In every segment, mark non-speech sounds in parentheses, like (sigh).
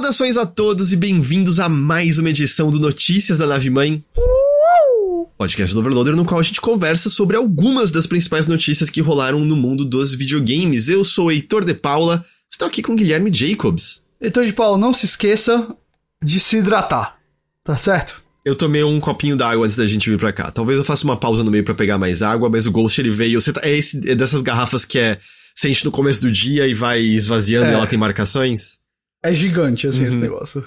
Saudações a todos e bem-vindos a mais uma edição do Notícias da Nave Mãe. Podcast do Overloader, no qual a gente conversa sobre algumas das principais notícias que rolaram no mundo dos videogames. Eu sou o Heitor de Paula, estou aqui com Guilherme Jacobs. Heitor de Paula, não se esqueça de se hidratar, tá certo? Eu tomei um copinho d'água antes da gente vir pra cá. Talvez eu faça uma pausa no meio para pegar mais água, mas o Ghost ele veio. Você tá, é, esse, é dessas garrafas que é. Enche no começo do dia e vai esvaziando é. e ela tem marcações? É gigante, assim, uhum. esse negócio.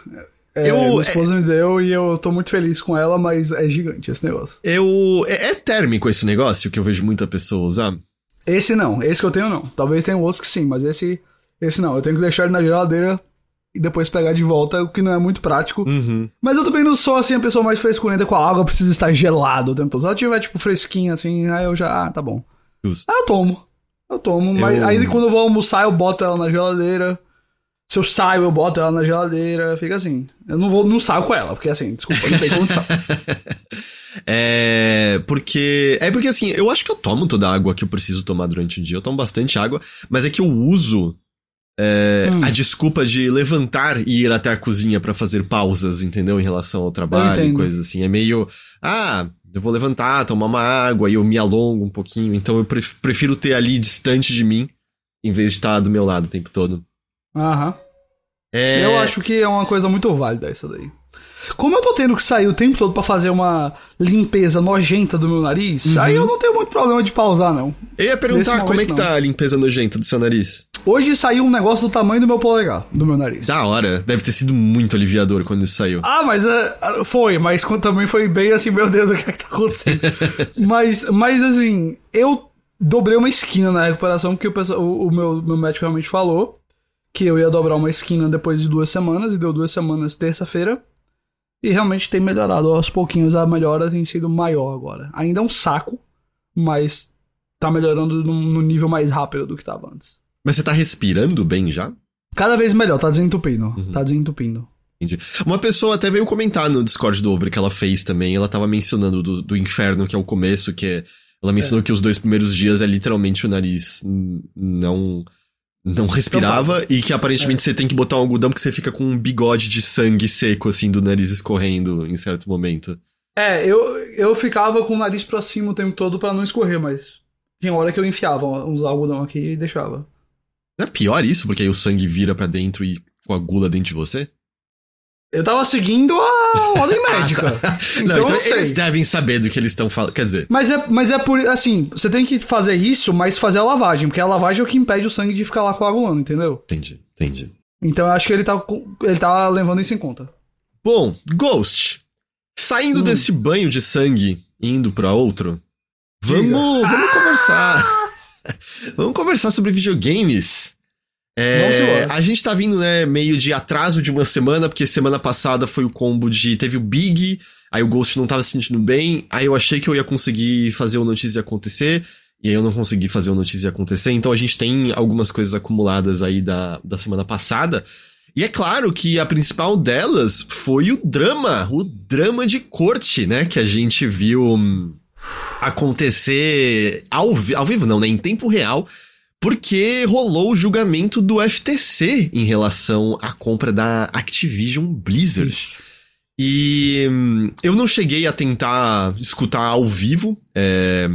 É, eu, minha esposa é... me deu e eu tô muito feliz com ela, mas é gigante esse negócio. Eu. É, é, térmico esse negócio que eu vejo muita pessoa usar? Esse não, esse que eu tenho não. Talvez tenha outros que sim, mas esse. Esse não. Eu tenho que deixar ele na geladeira e depois pegar de volta, o que não é muito prático. Uhum. Mas eu também não sou assim a pessoa mais frescurenta com a água, precisa estar gelado o tempo todo. Se ela tiver, tipo, fresquinha assim, aí eu já. Ah, tá bom. Justo. Aí eu tomo. Eu tomo, mas eu... aí quando eu vou almoçar, eu boto ela na geladeira. Se eu saio, eu boto ela na geladeira, fica assim. Eu não vou, não saio com ela, porque assim, desculpa, não tem condição. (laughs) é. Porque. É porque assim, eu acho que eu tomo toda a água que eu preciso tomar durante o dia. Eu tomo bastante água, mas é que eu uso é, hum. a desculpa de levantar e ir até a cozinha para fazer pausas, entendeu? Em relação ao trabalho e coisas assim. É meio. Ah, eu vou levantar, tomar uma água e eu me alongo um pouquinho. Então eu prefiro ter ali distante de mim, em vez de estar do meu lado o tempo todo. Aham. É... Eu acho que é uma coisa muito válida essa daí. Como eu tô tendo que sair o tempo todo para fazer uma limpeza nojenta do meu nariz, uhum. aí eu não tenho muito problema de pausar, não. Eu ia perguntar como é que tá a limpeza nojenta do seu nariz. Hoje saiu um negócio do tamanho do meu polegar, do meu nariz. Da hora. Deve ter sido muito aliviador quando isso saiu. Ah, mas uh, foi, mas também foi bem assim, meu Deus, (laughs) o que é que tá acontecendo? (laughs) mas, mas assim, eu dobrei uma esquina na recuperação, porque o, o, o meu, meu médico realmente falou que eu ia dobrar uma esquina depois de duas semanas, e deu duas semanas terça-feira. E realmente tem melhorado aos pouquinhos, a melhora tem sido maior agora. Ainda é um saco, mas tá melhorando no nível mais rápido do que tava antes. Mas você tá respirando bem já? Cada vez melhor, tá desentupindo. Uhum. Tá desentupindo. Entendi. Uma pessoa até veio comentar no Discord do Over que ela fez também. Ela tava mencionando do, do inferno, que é o começo, que é. Ela mencionou é. que os dois primeiros dias é literalmente o nariz não não respirava então, e que aparentemente é. você tem que botar um algodão porque você fica com um bigode de sangue seco, assim, do nariz escorrendo em certo momento. É, eu, eu ficava com o nariz pra cima o tempo todo para não escorrer, mas tinha hora que eu enfiava uns algodão aqui e deixava. Não é pior isso, porque aí o sangue vira para dentro e coagula dentro de você? Eu tava seguindo a ordem médica. ah, tá. então, Não, então eles devem saber do que eles estão falando. Quer dizer. Mas é, mas é por. Assim, você tem que fazer isso, mas fazer a lavagem, porque a lavagem é o que impede o sangue de ficar lá coagulando, entendeu? Entendi, entendi. Então eu acho que ele tá, ele tá levando isso em conta. Bom, Ghost. Saindo hum. desse banho de sangue indo para outro, vamos, vamos ah! conversar. (laughs) vamos conversar sobre videogames. É, a gente tá vindo, né, meio de atraso de uma semana, porque semana passada foi o combo de. Teve o Big, aí o Ghost não tava se sentindo bem, aí eu achei que eu ia conseguir fazer o notícia acontecer, e aí eu não consegui fazer o notícia acontecer, então a gente tem algumas coisas acumuladas aí da, da semana passada. E é claro que a principal delas foi o drama, o drama de corte, né, que a gente viu hum, acontecer ao, ao vivo, não, né, em tempo real porque rolou o julgamento do FTC em relação à compra da Activision Blizzard. E hum, eu não cheguei a tentar escutar ao vivo é,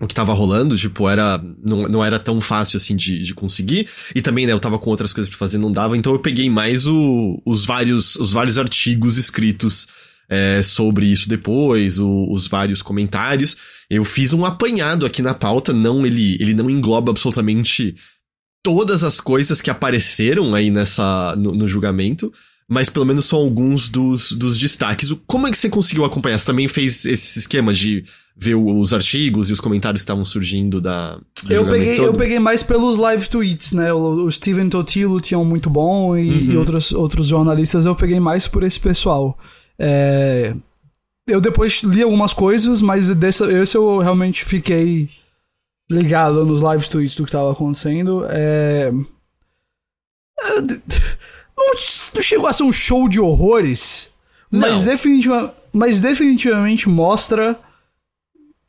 o que tava rolando, tipo, era, não, não era tão fácil assim de, de conseguir. E também, né, eu tava com outras coisas para fazer, não dava, então eu peguei mais o, os, vários, os vários artigos escritos é, sobre isso depois, o, os vários comentários. Eu fiz um apanhado aqui na pauta, não ele, ele não engloba absolutamente todas as coisas que apareceram aí nessa no, no julgamento, mas pelo menos são alguns dos, dos destaques. Como é que você conseguiu acompanhar? Você também fez esse esquema de ver os artigos e os comentários que estavam surgindo da eu peguei todo? eu peguei mais pelos live tweets né o, o Steven Totilo tinha um muito bom e, uhum. e, outros outros jornalistas eu peguei mais por esse pessoal é, eu depois li algumas coisas, mas desse, esse eu realmente fiquei ligado nos live tweets do que estava acontecendo. É, é, não, não, chegou a ser um show de horrores, mas, definitiva, mas definitivamente mostra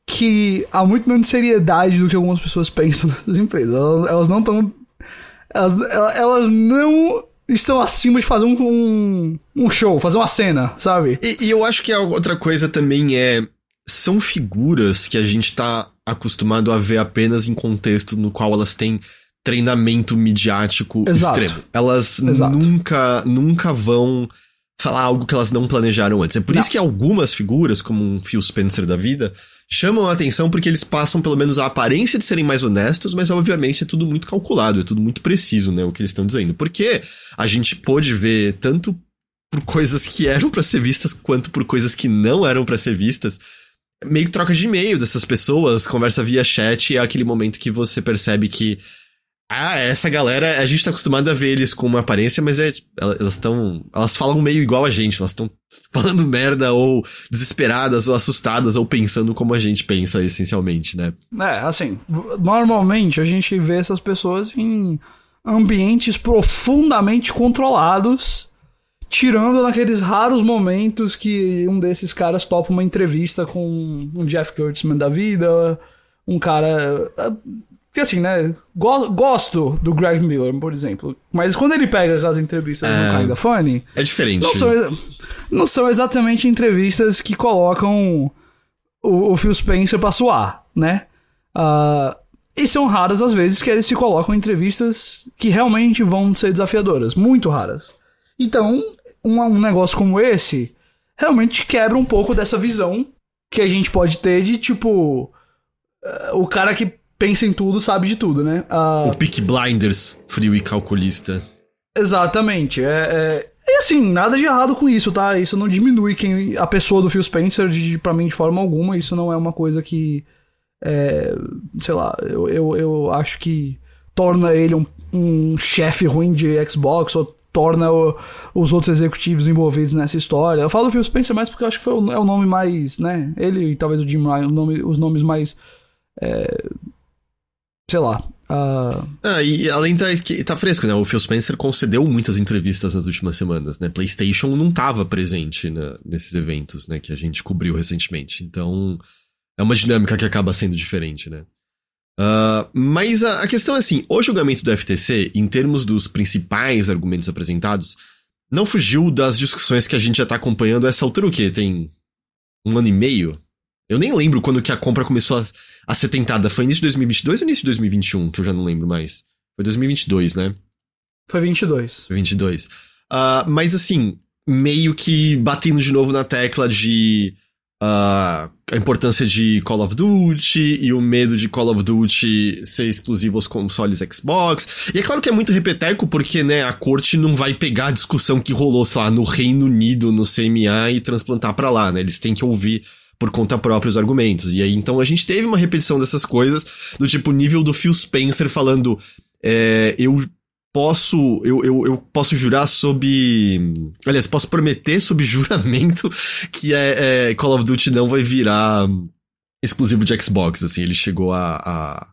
que há muito menos seriedade do que algumas pessoas (laughs) pensam nessas empresas. Elas, elas não estão. Elas, elas não estão acima de fazer um, um, um show, fazer uma cena, sabe? E, e, eu acho que a outra coisa também é. São figuras que a gente tá acostumado a ver apenas em contexto no qual elas têm treinamento midiático Exato. extremo. Elas Exato. nunca nunca vão falar algo que elas não planejaram antes. É por não. isso que algumas figuras, como um Phil Spencer da vida, chamam a atenção porque eles passam pelo menos a aparência de serem mais honestos, mas obviamente é tudo muito calculado, é tudo muito preciso, né, o que eles estão dizendo. Porque a gente pôde ver tanto por coisas que eram para ser vistas quanto por coisas que não eram para ser vistas. Meio que troca de e-mail dessas pessoas, conversa via chat, e é aquele momento que você percebe que ah, essa galera, a gente tá acostumado a ver eles com uma aparência, mas é, elas estão, elas falam meio igual a gente, elas estão falando merda ou desesperadas ou assustadas ou pensando como a gente pensa essencialmente, né? É, assim, normalmente a gente vê essas pessoas em ambientes profundamente controlados, tirando naqueles raros momentos que um desses caras topa uma entrevista com um Jeff Kurtzman da vida, um cara porque assim, né? Go gosto do Greg Miller, por exemplo. Mas quando ele pega aquelas entrevistas é, no Kinda Funny. É diferente. Não são, não são exatamente entrevistas que colocam o, o Phil Spencer pra suar, né? Uh, e são raras as vezes que eles se colocam em entrevistas que realmente vão ser desafiadoras. Muito raras. Então, um, um negócio como esse realmente quebra um pouco dessa visão que a gente pode ter de tipo. Uh, o cara que pensa em tudo, sabe de tudo, né? Uh... O Peak Blinders, frio e calculista. Exatamente. É, é... E assim, nada de errado com isso, tá? Isso não diminui quem a pessoa do Phil Spencer de, pra mim de forma alguma. Isso não é uma coisa que. É, sei lá, eu, eu, eu acho que torna ele um, um chefe ruim de Xbox ou torna o, os outros executivos envolvidos nessa história. Eu falo Phil Spencer mais porque eu acho que foi o, é o nome mais, né? Ele e talvez o Jim Ryan, o nome, os nomes mais é, sei lá. Uh... Ah, e além da que tá fresco, né? O Phil Spencer concedeu muitas entrevistas nas últimas semanas, né? PlayStation não tava presente nesses eventos, né? Que a gente cobriu recentemente. Então, é uma dinâmica que acaba sendo diferente, né? Uh, mas a, a, questão é assim: o julgamento do FTC, em termos dos principais argumentos apresentados, não fugiu das discussões que a gente já tá acompanhando essa altura, o quê? Tem um ano e meio? Eu nem lembro quando que a compra começou a, a ser tentada. Foi início de 2022 ou início de 2021? Que eu já não lembro mais. Foi 2022, né? Foi 22. Foi 22. Uh, mas assim, meio que batendo de novo na tecla de uh, a importância de Call of Duty e o medo de Call of Duty ser exclusivo aos consoles Xbox. E é claro que é muito repeteco porque, né, a corte não vai pegar a discussão que rolou, sei lá, no Reino Unido, no CMA e transplantar para lá, né? Eles têm que ouvir por conta própria os argumentos. E aí, então, a gente teve uma repetição dessas coisas, do tipo nível do Phil Spencer falando: é, eu posso eu, eu, eu posso jurar sob. Aliás, posso prometer sob (laughs) juramento que é, é, Call of Duty não vai virar exclusivo de Xbox, assim, ele chegou a, a,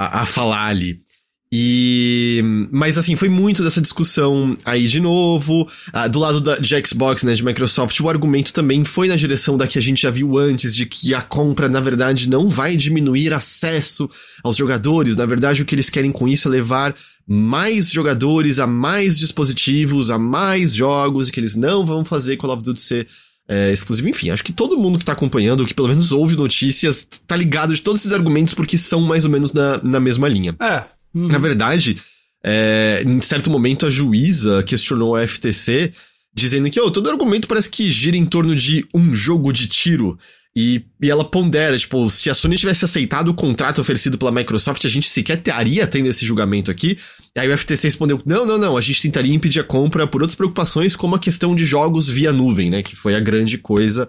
a, a falar ali. E. Mas assim, foi muito dessa discussão aí de novo. Ah, do lado da, de Xbox, né, de Microsoft, o argumento também foi na direção da que a gente já viu antes, de que a compra, na verdade, não vai diminuir acesso aos jogadores. Na verdade, o que eles querem com isso é levar mais jogadores a mais dispositivos, a mais jogos, e que eles não vão fazer Call of Duty ser. É, exclusivo, enfim, acho que todo mundo que tá acompanhando, que pelo menos ouve notícias, tá ligado de todos esses argumentos porque são mais ou menos na, na mesma linha. É, Uhum. Na verdade, é, em certo momento a juíza questionou a FTC, dizendo que oh, todo argumento parece que gira em torno de um jogo de tiro. E, e ela pondera, tipo, se a Sony tivesse aceitado o contrato oferecido pela Microsoft, a gente sequer estaria tendo esse julgamento aqui. E aí o FTC respondeu: não, não, não, a gente tentaria impedir a compra por outras preocupações, como a questão de jogos via nuvem, né? Que foi a grande coisa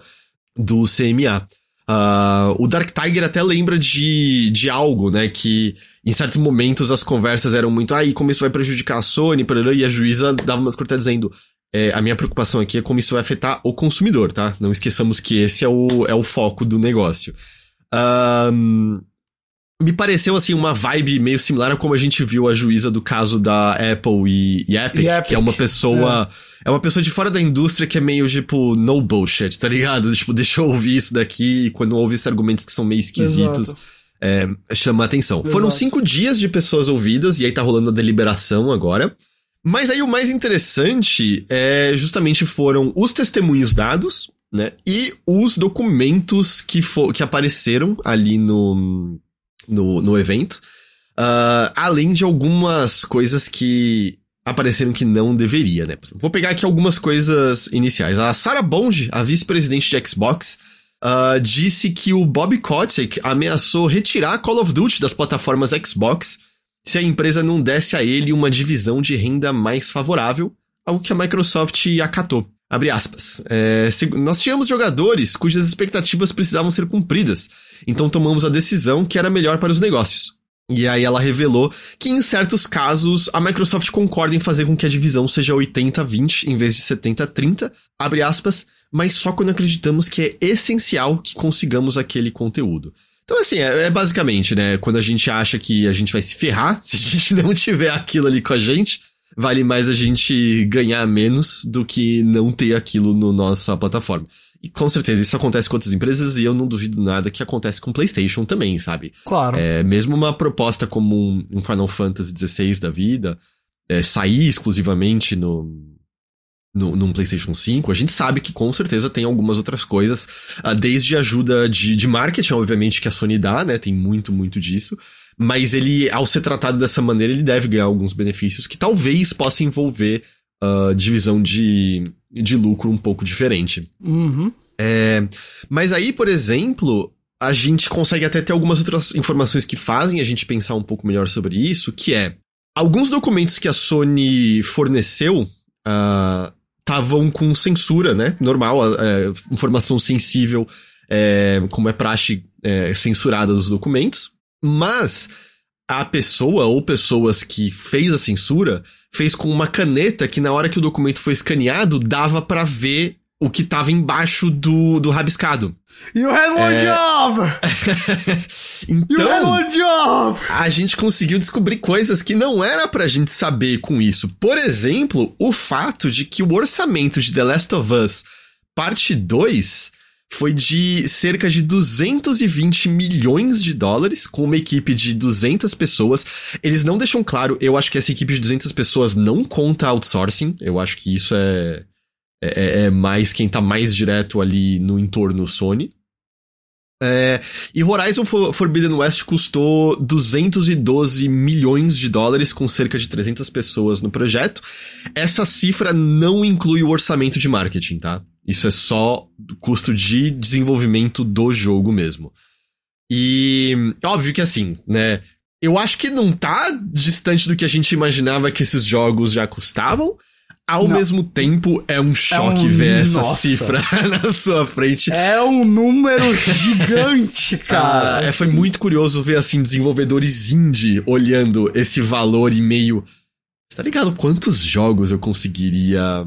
do CMA. Uh, o Dark Tiger até lembra de, de algo, né? Que em certos momentos as conversas eram muito, ah, e como isso vai prejudicar a Sony, e a juíza dava umas cortadas dizendo, é, a minha preocupação aqui é como isso vai afetar o consumidor, tá? Não esqueçamos que esse é o, é o foco do negócio. Um, me pareceu, assim, uma vibe meio similar a como a gente viu a juíza do caso da Apple e, e, Epic, e Epic, que é uma pessoa... É. é. uma pessoa de fora da indústria que é meio, tipo, no bullshit, tá ligado? (laughs) Tipo, deixa eu ouvir isso daqui e quando ouve esses argumentos que são meio esquisitos... É, chama a atenção. Exato. Foram cinco dias de pessoas ouvidas, e aí tá rolando a deliberação agora. Mas aí o mais interessante é justamente foram os testemunhos dados, né? E os documentos que, que apareceram ali no, no, no evento. Uh, além de algumas coisas que apareceram que não deveria, né? Vou pegar aqui algumas coisas iniciais. A Sarah Bond, a vice-presidente de Xbox, uh, disse que o Bob Kotick ameaçou retirar Call of Duty das plataformas Xbox se a empresa não desse a ele uma divisão de renda mais favorável, algo que a Microsoft acatou. Abre aspas. É, nós tínhamos jogadores cujas expectativas precisavam ser cumpridas, então tomamos a decisão que era melhor para os negócios. E aí ela revelou que em certos casos a Microsoft concorda em fazer com que a divisão seja 80-20 em vez de 70-30, abre aspas, mas só quando acreditamos que é essencial que consigamos aquele conteúdo. Então, assim, é, é, basicamente, né? Quando a gente acha que a gente vai se ferrar, (laughs) se a gente não tiver aquilo ali com a gente, vale mais a gente ganhar menos do que não ter aquilo na no nossa plataforma. E com certeza isso acontece com outras empresas e eu não duvido nada que acontece com PlayStation também, sabe? Claro. É, mesmo uma proposta como um, Final Fantasy XVI da vida, é, sair exclusivamente no, no, num PlayStation 5, a gente sabe que com certeza tem algumas outras coisas, uh, desde ajuda de, de marketing, obviamente, que a Sony dá, né? Tem muito, muito disso. Mas ele, ao ser tratado dessa maneira, ele deve ganhar alguns benefícios que talvez possa envolver uh, divisão de, de lucro um pouco diferente. Uhum. É, mas aí, por exemplo, a gente consegue até ter algumas outras informações que fazem a gente pensar um pouco melhor sobre isso, que é alguns documentos que a Sony forneceu estavam uh, com censura, né? Normal, uh, informação sensível, é, como é praxe, é, censurada dos documentos. Mas a pessoa ou pessoas que fez a censura fez com uma caneta que na hora que o documento foi escaneado dava para ver o que tava embaixo do, do rabiscado. You had one é... job! (laughs) então, you had one job! a gente conseguiu descobrir coisas que não era pra gente saber com isso. Por exemplo, o fato de que o orçamento de The Last of Us Parte 2 foi de cerca de 220 milhões de dólares, com uma equipe de 200 pessoas. Eles não deixam claro, eu acho que essa equipe de 200 pessoas não conta outsourcing, eu acho que isso é, é, é mais quem tá mais direto ali no entorno Sony. É, e Horizon Forbidden West custou 212 milhões de dólares, com cerca de 300 pessoas no projeto. Essa cifra não inclui o orçamento de marketing, tá? Isso é só custo de desenvolvimento do jogo mesmo. E óbvio que assim, né? Eu acho que não tá distante do que a gente imaginava que esses jogos já custavam. Ao não. mesmo tempo, é um choque é um... ver essa Nossa. cifra (laughs) na sua frente. É um número (laughs) gigante, cara. Ah, é, foi muito curioso ver, assim, desenvolvedores indie olhando esse valor e meio. Você tá ligado quantos jogos eu conseguiria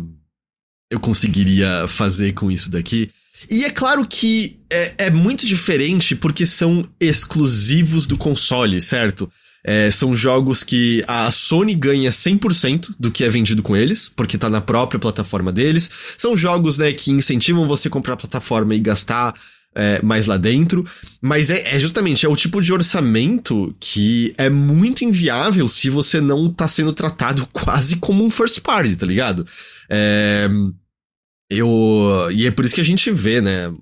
eu conseguiria fazer com isso daqui. E é claro que é, é muito diferente porque são exclusivos do console, certo? É, são jogos que a Sony ganha 100% do que é vendido com eles, porque tá na própria plataforma deles. São jogos, né, que incentivam você comprar a plataforma e gastar é, mais lá dentro. Mas é, é, justamente, é o tipo de orçamento que é muito inviável se você não tá sendo tratado (laughs) quase como um first party, tá ligado? É, eu. E é por isso que a gente vê, né?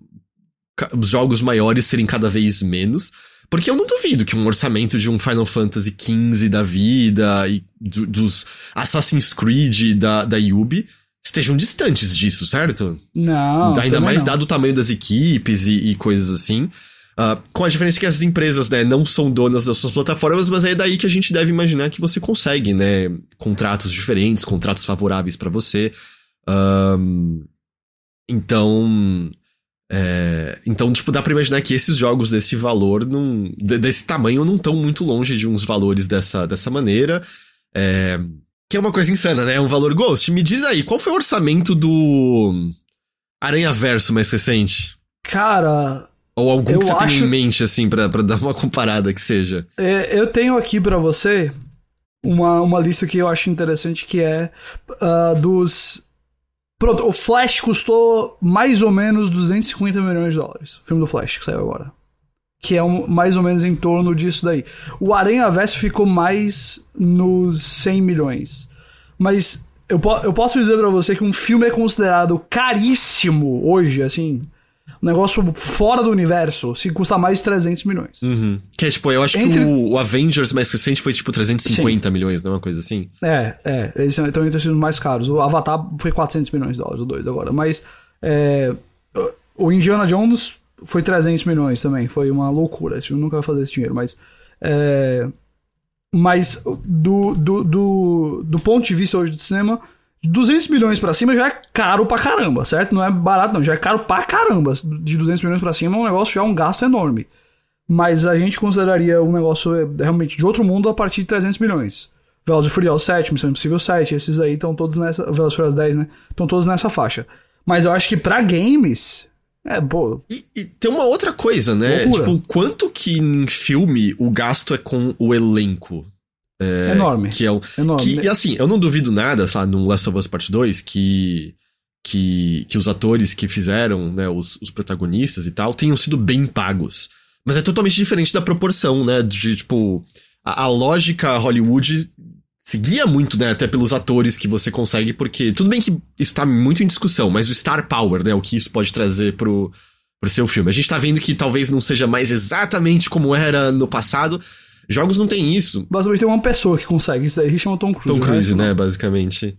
Os jogos maiores serem cada vez menos. Porque eu não duvido que um orçamento de um Final Fantasy XV da vida e do, dos Assassin's Creed da, da Yubi estejam distantes disso, certo? Não. Ainda mais não. dado o tamanho das equipes e, e coisas assim. Uh, com a diferença que essas empresas, né, não são donas das suas plataformas, mas é daí que a gente deve imaginar que você consegue, né, contratos diferentes, contratos favoráveis para você. Um, então. É, então, tipo, dá pra imaginar que esses jogos desse valor, não, desse tamanho, não estão muito longe de uns valores dessa, dessa maneira. É, que é uma coisa insana, né? É um valor Ghost. Me diz aí, qual foi o orçamento do Aranha Verso mais recente? Cara. Ou algum que você acho... tem em mente, assim, pra, pra dar uma comparada que seja? É, eu tenho aqui para você uma, uma lista que eu acho interessante, que é uh, dos Pronto, o Flash custou mais ou menos 250 milhões de dólares. O filme do Flash que saiu agora. Que é um, mais ou menos em torno disso daí. O Aranha Verso ficou mais nos 100 milhões. Mas eu, eu posso dizer para você que um filme é considerado caríssimo hoje, assim. Um negócio fora do universo, se custa mais de 300 milhões. Uhum. Que é tipo, eu acho Entre... que o, o, Avengers mais recente foi tipo 350 Sim. milhões, não é uma coisa assim? É, é. Eles estão entre os mais caros. O Avatar foi 400 milhões de dólares, o 2 agora. Mas é, o Indiana Jones foi 300 milhões também. Foi uma loucura. Esse filme nunca vai fazer esse dinheiro, mas. É, mas do, do, do, do ponto de vista hoje do cinema, 200 milhões para cima já é caro pra caramba, certo? Não é barato, não. Já é caro pra caramba. De 200 milhões para cima é um negócio já é um gasto enorme. Mas a gente consideraria um negócio é, realmente de outro mundo a partir de 300 milhões. Velozes e Furiosos 7, Missão Impossível 7, esses aí estão todos nessa. Velozes e Furiosos 10, né? Estão todos nessa faixa. Mas eu acho que para games. É, pô. E, e, tem uma outra coisa, né? Loucura. Tipo, quanto que em filme o gasto é com o elenco? É, Enorme. Que é o, Enorme. Que, e assim, eu não duvido nada, sei lá, no Last of Us Part 2, que. Que, que os atores que fizeram, né, os, os protagonistas e tal, tenham sido bem pagos. Mas é totalmente diferente da proporção, né? De, tipo, a, a lógica Hollywood seguia muito, né? Até pelos atores que você consegue, porque tudo bem que isso tá muito em discussão, mas o Star Power, né? O que isso pode trazer pro, pro seu filme. A gente tá vendo que talvez não seja mais exatamente como era no passado, Jogos não tem isso. Basicamente tem uma pessoa que consegue, isso daí chama Tom Cruise. Tom né? Cruise, né, né basicamente.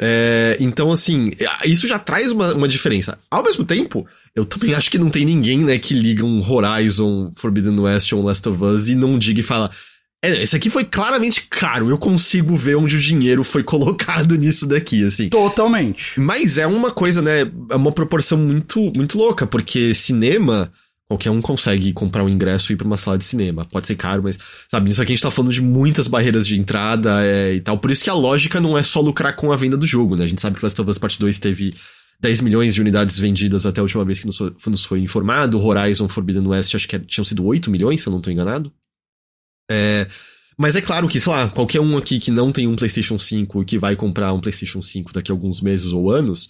É, então, assim, isso já traz uma, uma diferença. Ao mesmo tempo, eu também acho que não tem ninguém, né, que liga um Horizon, Forbidden West ou um Last of Us e não diga e fala. É, esse aqui foi claramente caro, eu consigo ver onde o dinheiro foi (laughs) colocado nisso daqui, assim. Totalmente. Mas é uma coisa, né, é uma proporção muito, muito louca, porque cinema Qualquer um consegue comprar um ingresso e ir pra uma sala de cinema. Pode ser caro, mas, sabe, isso aqui a gente tá falando de muitas barreiras de entrada é, e tal. Por isso que a lógica não é só lucrar com a venda do jogo, né? A gente sabe que Last of Us Part 2 teve 10 milhões de unidades vendidas até a última vez que nos, nos foi informado. Horizon Forbidden West acho que tinham sido 8 milhões, se eu não tô enganado. É, mas é claro que, sei lá, qualquer um aqui que não tem um PlayStation 5 e que vai comprar um PlayStation 5 daqui a alguns meses ou anos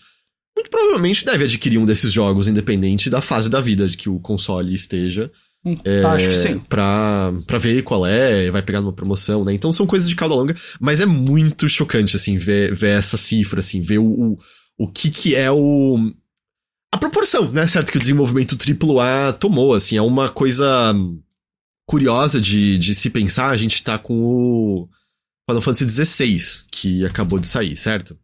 muito provavelmente deve adquirir um desses jogos, independente da fase da vida de que o console esteja. Hum, é, acho que sim. Pra, pra ver qual é, vai pegar numa promoção, né? Então são coisas de cauda longa, mas é muito chocante, assim, ver, ver essa cifra, assim, ver o, o, o que que é o... A proporção, né? Certo que o desenvolvimento AAA tomou, assim, é uma coisa curiosa de, de se pensar. A gente tá com o Final Fantasy XVI, que acabou de sair, certo?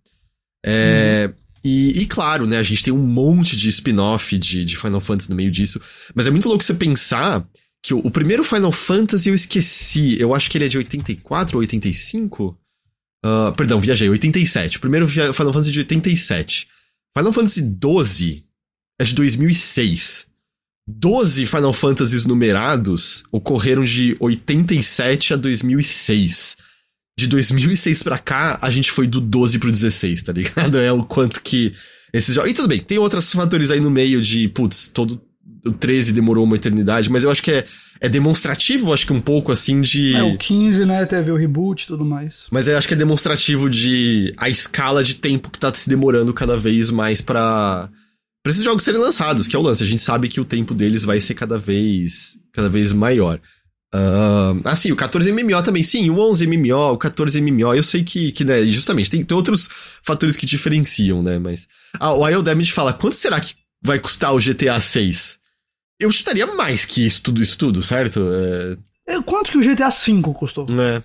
É... Hum. E, e, claro, né, a gente tem um monte de spin-off de, de Final Fantasy no meio disso. Mas é muito louco você pensar que o, o, primeiro Final Fantasy eu esqueci. Eu acho que ele é de 84 ou 85? Uh, ah, perdão, viajei, 87. O primeiro Final Fantasy é de 87. Final Fantasy 12 é de 2006. 12 Final Fantasies numerados ocorreram de 87 a 2006 de 2006 pra cá, a gente foi do 12 pro 16, tá ligado? É o quanto que esses jogos. E tudo bem, tem outros fatores aí no meio de, putz, todo. O 13 demorou uma eternidade, mas eu acho que é, é demonstrativo, acho que um pouco assim de. É, o 15, né? Teve o reboot e tudo mais. Mas eu acho que é demonstrativo de a escala de tempo que tá se demorando cada vez mais para para esses jogos serem lançados, que é o lance. A gente sabe que o tempo deles vai ser cada vez cada vez maior. Uh, ah, sim, o 14MMO também. Sim, o 11MMO, o 14MMO. Eu sei que, que né, justamente, tem, tem outros fatores que diferenciam, né? Mas. Ah, o IO Damage fala: quanto será que vai custar o GTA 6? Eu chutaria mais que isso tudo, isso tudo, certo? É... é quanto que o GTA 5 custou? É.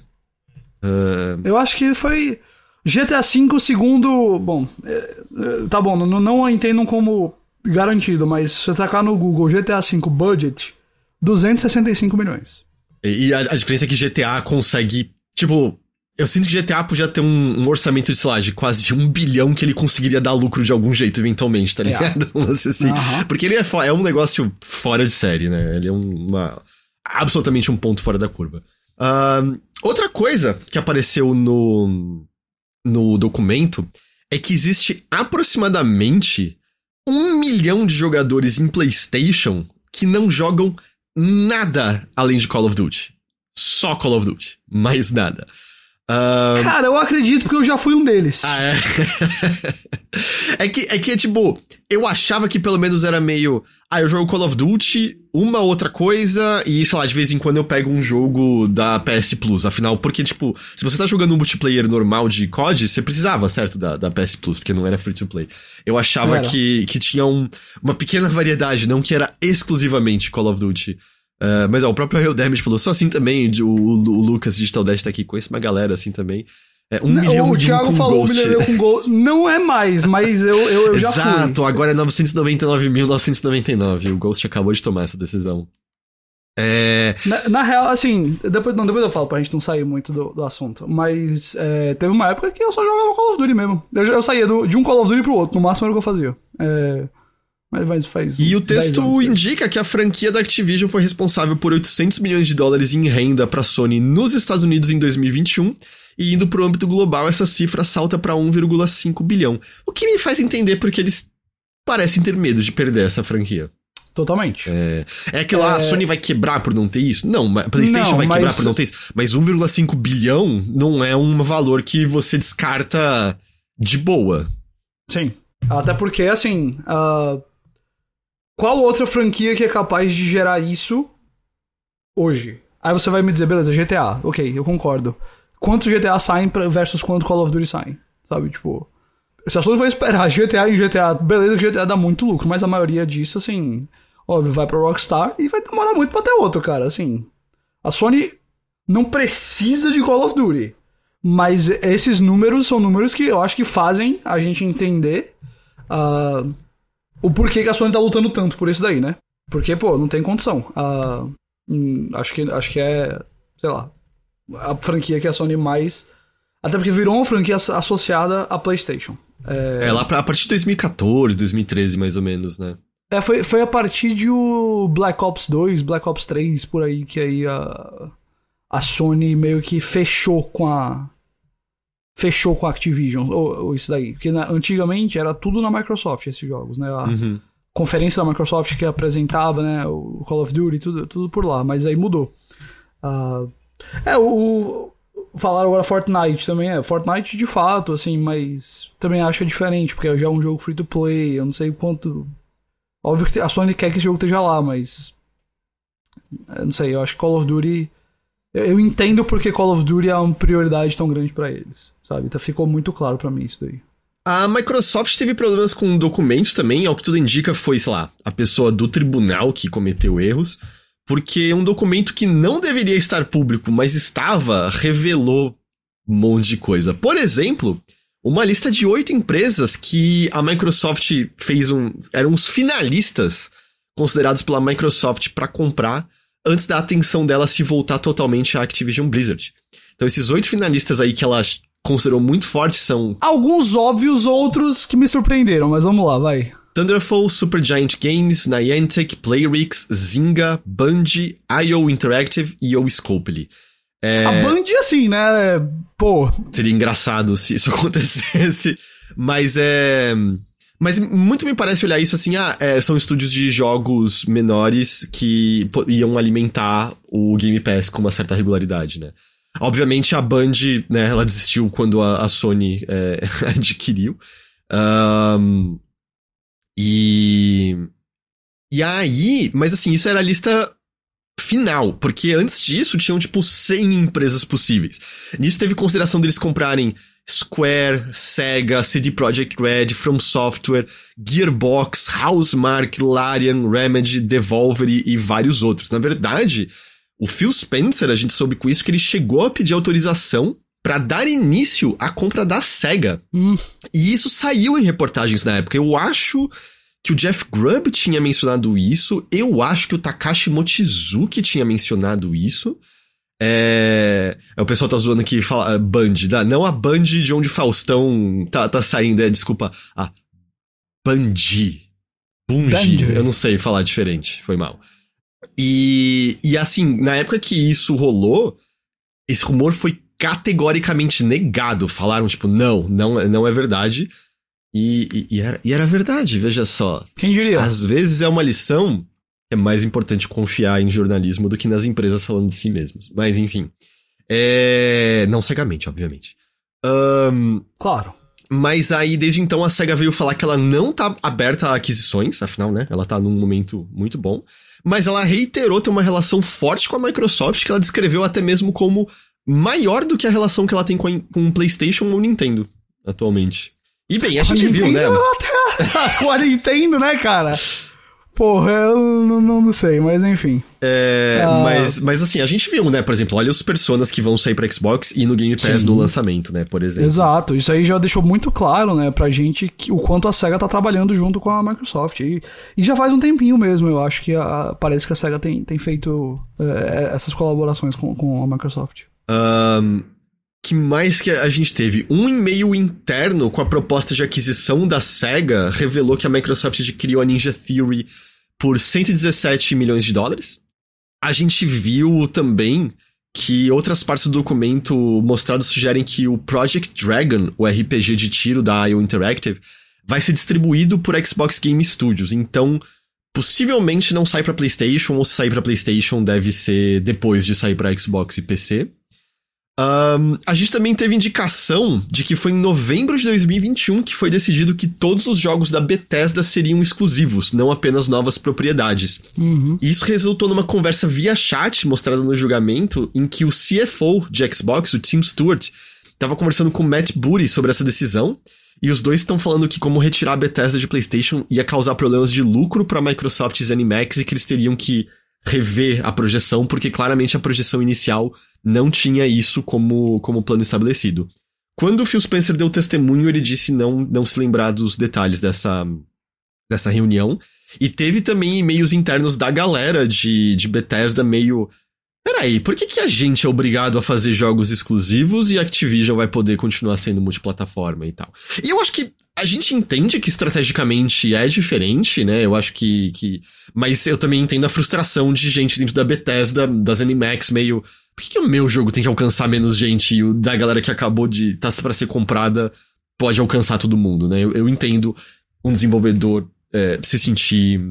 Uh... Eu acho que foi. GTA 5 segundo. Bom, é, é, tá bom, não, não entendam como garantido, mas se você tacar no Google GTA 5 budget, 265 milhões. E a, a, diferença é que GTA consegue. Tipo, eu sinto que GTA podia ter um, um, orçamento de, sei lá, de quase um bilhão que ele conseguiria dar lucro de algum jeito, eventualmente, tá é. ligado? (laughs) É. assim. Uhum. Porque ele é, é um negócio fora de série, né? Ele é uma. Absolutamente um ponto fora da curva. Uh, outra coisa que apareceu no, no documento é que existe aproximadamente um milhão de jogadores em PlayStation que não jogam nada além de Call of Duty. Só Call of Duty. Mais nada. Uh... Cara, eu acredito porque eu já fui um deles. Ah, é? (laughs) é que, é que, tipo, eu achava que pelo menos era meio. Ah, eu jogo Call of Duty, uma outra coisa, e sei lá, de vez em quando eu pego um jogo da PS Plus. Afinal, porque, tipo, se você tá jogando um multiplayer normal de COD, você precisava, certo, da, da PS Plus, porque não era free to play. Eu achava que, que tinha um, uma pequena variedade, não que era exclusivamente Call of Duty. Uh, mas ó, o próprio Real Damage falou, só assim também, o, o, o Lucas Digital Dash tá aqui, conheço uma galera assim também. É, um não, milhão o Thiago com falou Ghost. um milhão com Ghost. Não é mais, mas eu, eu, eu já fui. Exato, agora é 999.999. O Ghost acabou de tomar essa decisão. É... Na, na, real, assim, depois, não, depois eu falo pra gente não sair muito do, do assunto, mas é, teve uma época que eu só jogava Call of Duty mesmo. Eu, eu saía do, de um Call of Duty pro outro, no máximo era o que eu fazia. É, mas faz e o texto indica que a franquia da Activision foi responsável por 800 milhões de dólares em renda para a Sony nos Estados Unidos em 2021. E indo para o âmbito global, essa cifra salta para 1,5 bilhão. O que me faz entender porque eles parecem ter medo de perder essa franquia. Totalmente. É, é que lá é... a Sony vai quebrar por não ter isso? Não, a PlayStation não, vai mas... quebrar por não ter isso. Mas 1,5 bilhão não é um valor que você descarta de boa. Sim. Até porque, assim, uh, qual outra franquia que é capaz de gerar isso hoje? Aí você vai me dizer, beleza, GTA. Ok, eu concordo. Quantos GTA saem versus quanto Call of Duty saem? Sabe, tipo. Se a Sony vai esperar GTA em GTA, beleza, GTA dá muito lucro, mas a maioria disso, assim, óbvio, vai pra Rockstar e vai demorar muito pra ter outro, cara. Assim, a Sony não precisa de Call of Duty. Mas esses números são números que eu acho que fazem a gente entender uh, o porquê que a Sony tá lutando tanto por isso daí, né? Porque, pô, não tem condição. Uh, acho, que, acho que é, sei lá, a franquia que a Sony mais. Até porque virou uma franquia associada à PlayStation. É, é lá pra, a partir de 2014, 2013, mais ou menos, né? É, foi, foi a partir de o Black Ops 2, Black Ops 3, por aí, que aí a, a Sony meio que fechou com a, fechou com a Activision, ou, ou isso daí. Porque na, antigamente era tudo na Microsoft esses jogos, né? A uhum. conferência da Microsoft que apresentava, né? O Call of Duty, tudo, tudo por lá, mas aí mudou. Uh, é, o, o. Falaram agora Fortnite também, é. Fortnite de fato, assim, mas também acho diferente, porque já é um jogo free to play, eu não sei quanto. Óbvio que a Sony quer que esse jogo esteja lá, mas. Eu não sei, eu acho que Call of Duty eu entendo porque Call of Duty é uma prioridade tão grande para eles, sabe? Então ficou muito claro para mim isso daí. A Microsoft teve problemas com documentos também, ao que tudo indica foi, sei lá, a pessoa do tribunal que cometeu erros, porque um documento que não deveria estar público, mas estava, revelou um monte de coisa. Por exemplo, uma lista de oito empresas que a Microsoft fez um. eram os finalistas considerados pela Microsoft para comprar antes da atenção dela se voltar totalmente à Activision Blizzard. Então esses oito finalistas aí que ela considerou muito fortes são... Alguns óbvios, outros que me surpreenderam, mas vamos lá, vai. Thunderful, Supergiant Games, Niantic, Playrix, Zynga, Bungie, IO Interactive e o Scopely. É... A Bungie, assim, né? Pô... Seria engraçado se isso (laughs) acontecesse, mas é... Mas muito me parece olhar isso assim, ah, é, são estúdios de jogos menores que iam alimentar o Game Pass com uma certa regularidade, né? Obviamente a Band, né, ela desistiu quando a, a Sony é, (laughs) adquiriu. Um, e. E aí, mas assim, isso era a lista final, porque antes disso tinham tipo 100 empresas possíveis. Nisso teve consideração deles comprarem Square, Sega, CD Projekt Red, From Software, Gearbox, Housemark, Larian, Remedy, Devolver e vários outros. Na verdade, o Phil Spencer, a gente soube com isso que ele chegou a pedir autorização para dar início à compra da Sega. Hum. E isso saiu em reportagens na época. Eu acho que o Jeff Grubb tinha mencionado isso, eu acho que o Takashi Mochizuki tinha mencionado isso. É... é. O pessoal tá zoando aqui, fala uh, Band, não a Band de onde Faustão tá, tá saindo, é, desculpa, a Bandi. Bungi, eu não sei falar diferente, foi mal. E, e assim, na época que isso rolou, esse rumor foi categoricamente negado. Falaram, tipo, não, não, não é verdade. E, e, e, era, e era verdade, veja só. Quem diria? Às vezes é uma lição é mais importante confiar em jornalismo do que nas empresas falando de si mesmas. Mas enfim. É... Não cegamente, obviamente. Um... Claro. Mas aí, desde então, a SEGA veio falar que ela não tá aberta a aquisições, afinal, né? Ela tá num momento muito bom. Mas ela reiterou ter uma relação forte com a Microsoft, que ela descreveu até mesmo como maior do que a relação que ela tem com, a, com o PlayStation ou o Nintendo, atualmente. E bem, a, a gente Nintendo, viu, né? (laughs) com a Nintendo, né, cara? Porra, eu não, não, sei, mas enfim. É, ah. mas, mas assim, a gente viu, né? Por exemplo, olha os personas que vão sair pra Xbox e no Game Pass Sim. no lançamento, né? Por exemplo. Exato, isso aí já deixou muito claro, né, pra gente que, o quanto a SEGA tá trabalhando junto com a Microsoft. E, e já faz um tempinho mesmo, eu acho que a, parece que a SEGA tem, tem feito é, essas colaborações com, com a Microsoft. Um, que mais que a gente teve? Um e-mail interno com a proposta de aquisição da SEGA revelou que a Microsoft adquiriu a Ninja Theory por 117 milhões de dólares. A gente viu também que outras partes do documento mostrado sugerem que o Project Dragon, o RPG de tiro da IO Interactive, vai ser distribuído por Xbox Game Studios. Então, possivelmente não sai para PlayStation, ou se sair para PlayStation deve ser depois de sair para Xbox e PC. Um, a gente também teve indicação de que foi em novembro de 2021 que foi decidido que todos os jogos da Bethesda seriam exclusivos, não apenas novas propriedades. Uhum. Isso resultou numa conversa via chat mostrada no julgamento, em que o CFO de Xbox, o Tim Stewart, estava conversando com Matt Booty sobre essa decisão. E os dois estão falando que como retirar a Bethesda de PlayStation ia causar problemas de lucro para a Microsoft e ZeniMax e que eles teriam que rever a projeção, porque claramente a projeção inicial não tinha isso como, como plano estabelecido. Quando o Phil Spencer deu testemunho, ele disse não, não se lembrar dos detalhes dessa, dessa reunião. E teve também e-mails internos da galera de, de Bethesda meio. Peraí, por que, que a gente é obrigado a fazer jogos exclusivos e a Activision vai poder continuar sendo multiplataforma e tal? E eu acho que a gente entende que estrategicamente é diferente, né? Eu acho que, que. Mas eu também entendo a frustração de gente dentro da Bethesda, das Animax, meio. Por que, que o meu jogo tem que alcançar menos gente e o da galera que acabou de. tá para ser comprada pode alcançar todo mundo, né? Eu, eu entendo um desenvolvedor é, se sentir